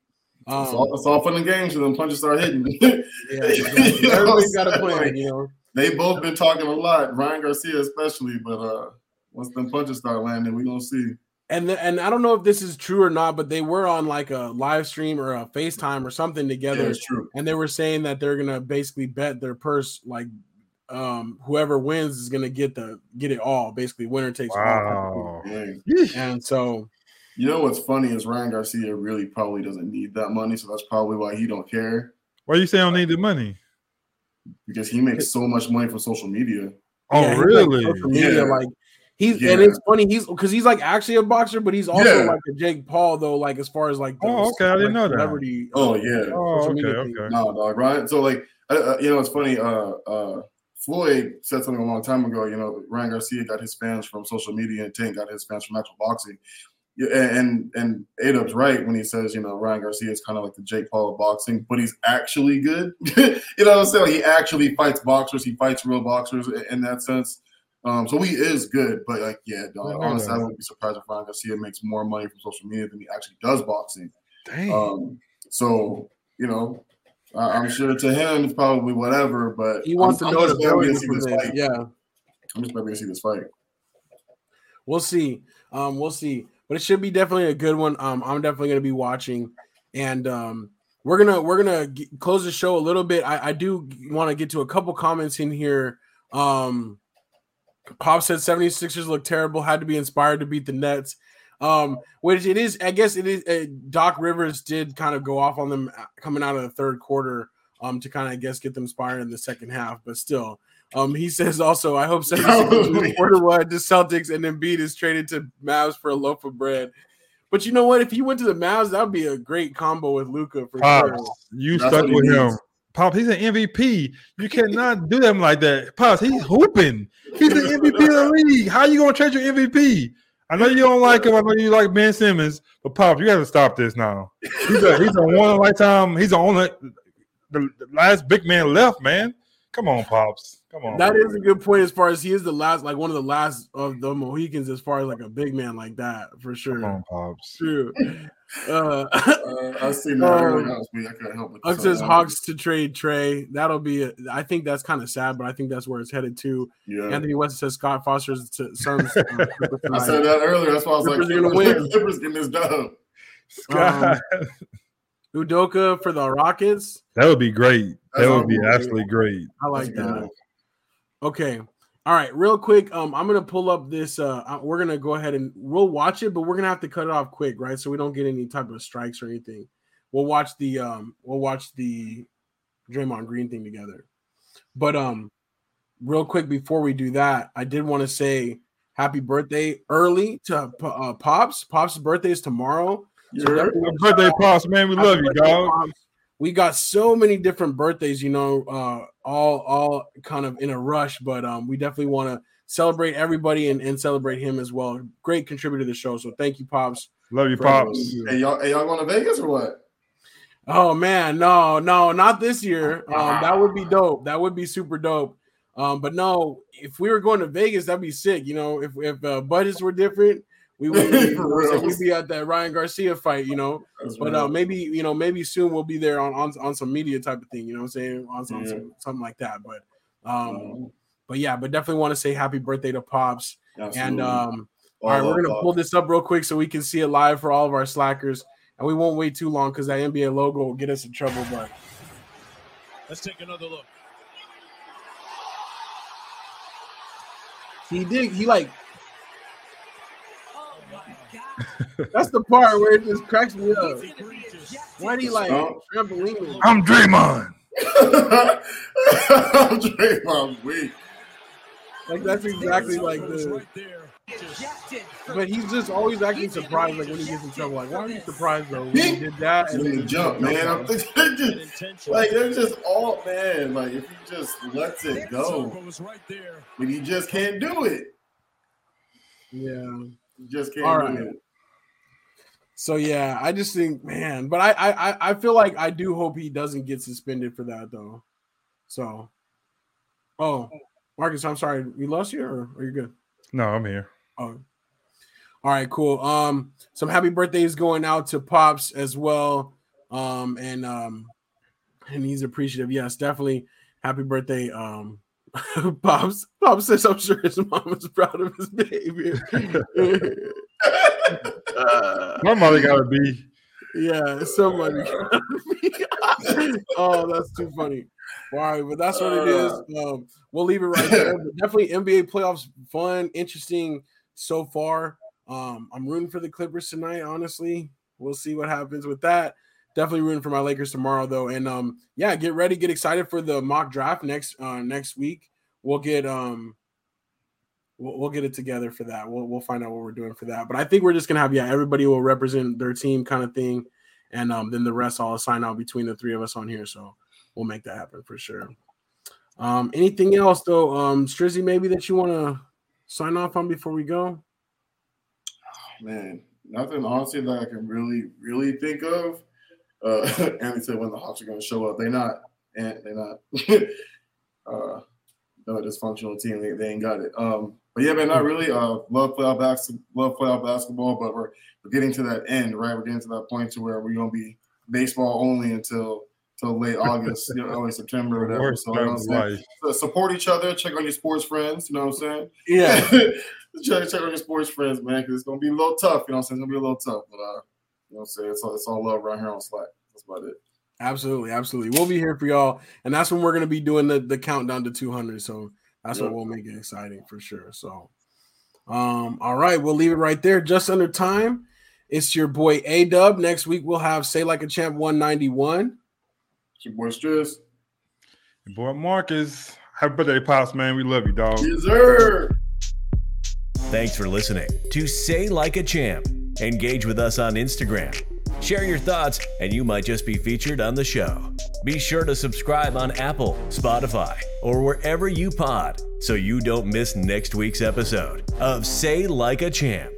Um, all, it's all fun and games till them punches start hitting. yeah, exactly. You know what everybody's I'm got a saying? plan, you know. they both been talking a lot, Ryan Garcia especially, but uh once them punches start landing, we gonna see. And the, and I don't know if this is true or not, but they were on like a live stream or a FaceTime or something Yeah, together, it's true. and they were saying that they're gonna basically bet their purse, like um whoever wins is gonna get the get it all. Basically, winner takes all. Wow. Yeah. And so You know what's funny is Ryan Garcia really probably doesn't need that money, so that's probably why he don't care Why you say I don't need the money? because he makes so much money from social media. Oh, yeah, he's, like, really? social media, Yeah. like he's Yeah. and it's funny he's because he's like actually a boxer, but he's also Yeah. like a Jake Paul though. Like as far as like the, Oh, okay, I didn't like, know that. celebrity, Oh uh, yeah. Oh, social okay, thing. okay. No, dog, Ryan. So like, uh, uh, you know, it's funny. Uh, uh, Floyd said something a long time ago. You know, Ryan Garcia got his fans from social media, and Tank got his fans from actual boxing. And and Adub's right when he says, you know, Ryan Garcia is kind of like the Jake Paul of boxing, but he's actually good. you know what I'm saying? Like, he actually fights boxers. He fights real boxers in, in that sense. Um, so he is good, but like, yeah, dog, honestly, I wouldn't be surprised if Ryan Garcia makes more money from social media than he actually does boxing. Dang. Um, so you know, I, I'm sure to him it's probably whatever, but He wants I'm, to I'm know just the glad we value didn't see this fight. Yeah. I'm just glad didn't see this fight. We'll see. Um, we'll see. But it should be definitely a good one. Um, I'm definitely gonna be watching, and um, we're gonna we're gonna g- close the show a little bit. I, I do want to get to a couple comments in here. Um, Pop said 76ers look terrible. Had to be inspired to beat the Nets. Um, which it is. I guess it is. Uh, Doc Rivers did kind of go off on them uh, coming out of the third quarter. Um, to kind of I guess get them inspired in the second half, but still. Um, he says also, I hope 76ers quarter one to Celtics and Embiid is traded to Mavs for a loaf of bread. But you know what? If he went to the Mavs, that would be a great combo with Luka for Pops, sure. you That's stuck with him. needs. Pops, he's an MVP. You cannot do them like that. Pops, he's hooping. He's the MVP of the league. How you gonna trade your MVP? I know you don't like him. I know you like Ben Simmons, but Pops, you got to stop this now. He's a he's a one in a lifetime. He's the only the, the last big man left, man. Come on, Pops. Come on. That is a good point as far as he is the last, like one of the last of the Mohicans, as far as like a big man like that for Come sure. on, Pops. True. Uh, Uh, I seen that Um, earlier last week. I couldn't help it. Huck says Hawks to trade Trey. That'll be. A, I think that's kind of sad, but I think that's where it's headed to. Yeah. Anthony West says Scott Foster's to Suns. uh, I said that earlier. That's why I was like, Clippers are gonna Clippers, win. Clippers getting this dub. Scott, Udoka for the Rockets. that would be great. That would be absolutely great. I like That's that. one. Okay. All right, real quick. Um, I'm gonna pull up this. Uh, we're gonna go ahead and we'll watch it, but we're gonna have to cut it off quick, right? So we don't get any type of strikes or anything. We'll watch the um, we'll watch the Draymond Green thing together. But um, real quick before we do that, I did want to say happy birthday early to uh, Pops. Pops' birthday is tomorrow. You So heard? Happy birthday, Pops, man. We Happy love you, dog. Pops. We got so many different birthdays, you know, uh, all all kind of in a rush, but um, we definitely want to celebrate everybody and, and celebrate him as well. Great contributor to the show, so thank you, Pops. Love you, Pops. everything You. Hey, y'all, hey y'all going to Vegas or what? Oh man, no, no, not this year. Um, that would be dope. That would be super dope. Um, but no, if we were going to Vegas, that'd be sick. You know, if if uh, budgets were different, we would be, For real. we'd be at that Ryan Garcia fight. You know, That's but uh, maybe you know, maybe soon we'll be there on on, on some media type of thing. You know, what I'm saying on, some, Yeah. some- something like that. But um, Um, but yeah, but definitely want to say happy birthday to Pops. And um, All all right, we're gonna Bob. pull this up real quick so we can see it live for all of our SLACers, and we won't wait too long because that NBA logo will get us in trouble. But Let's take another look. he did. He like. That's the part where it just cracks me up. Why do you like Oh. trampoline? I'm Draymond. I'm Draymond weak. Like that's exactly like Shoulders the. right there. Just But he's just always acting surprised, like when he gets in trouble. Like, why are you surprised though? When he did that, And then jump, man. I'm thinking, just, like they're just all man. Like if he just lets it go, Elbow was right there. but he just can't do it. Yeah. Just can't All do right. it. So yeah, I just think, man, but I, I, I- feel like I do hope he doesn't get suspended for that though. So, oh, Marcus, I'm sorry, we lost you, or are you good? No, I'm here. Oh, all right, cool. Um, some happy birthdays going out to Pops as well. Um, and um, and he's appreciative. Yes, definitely. Happy birthday, um, Pops. Pops says I'm sure his mom is proud of his baby. Uh, Somebody got to be. yeah, somebody. oh, that's too funny. All right, but that's what it is. Um, we'll leave it right there. But definitely NBA playoffs, fun, interesting so far. Um, I'm rooting for the Clippers tonight. Honestly, we'll see what happens with that. Definitely rooting for my Lakers tomorrow, though. And um, yeah, get ready, get excited for the mock draft next uh next week. We'll get um we'll, we'll get it together for that. We'll we'll find out what we're doing for that. But I think we're just gonna have yeah, everybody will represent their team kind of thing, and um then the rest I'll assign out between the three of us on here. So we'll make that happen for sure. Um, anything else though, um, Strizzy, maybe that you want to sign off on before we go? Man, nothing honestly that I can really, really think of. Uh, Andy said when the Hawks are going to show up. They're not, and they're not. uh, no dysfunctional team. They, they ain't got it. Um, but yeah, man, not really. Uh, love playoff basketball. Love playoff basketball, but we're we're getting to that end, right? We're getting to that point to where we're gonna be baseball only until till late August, you know, early September, or whatever. So, you know what of I'm saying? life. So support each other. Check on your sports friends. You know what I'm saying? Yeah, check, check on your sports friends, man, because it's gonna be a little tough. You know what I'm saying? It's gonna be a little tough, but uh, you know what I'm saying? It's all, it's all love right here on SLAC. That's about it. absolutely, absolutely. We'll be here for y'all, and that's when we're gonna be doing the the countdown to 200. So that's what will make it exciting for sure. So, um, all right, we'll leave it right there. Just under time. It's your boy A Dub. Next week we'll have Say Like a Champ 191. It's your boy Stress. Your boy Marcus. Happy birthday, Pops, man. We love you, dog. Yes, sir. Thanks for listening to Say Like a Champ. Engage with us on Instagram. Share your thoughts, and you might just be featured on the show. Be sure to subscribe on Apple, Spotify, or wherever you pod so you don't miss next week's episode of Say Like a Champ.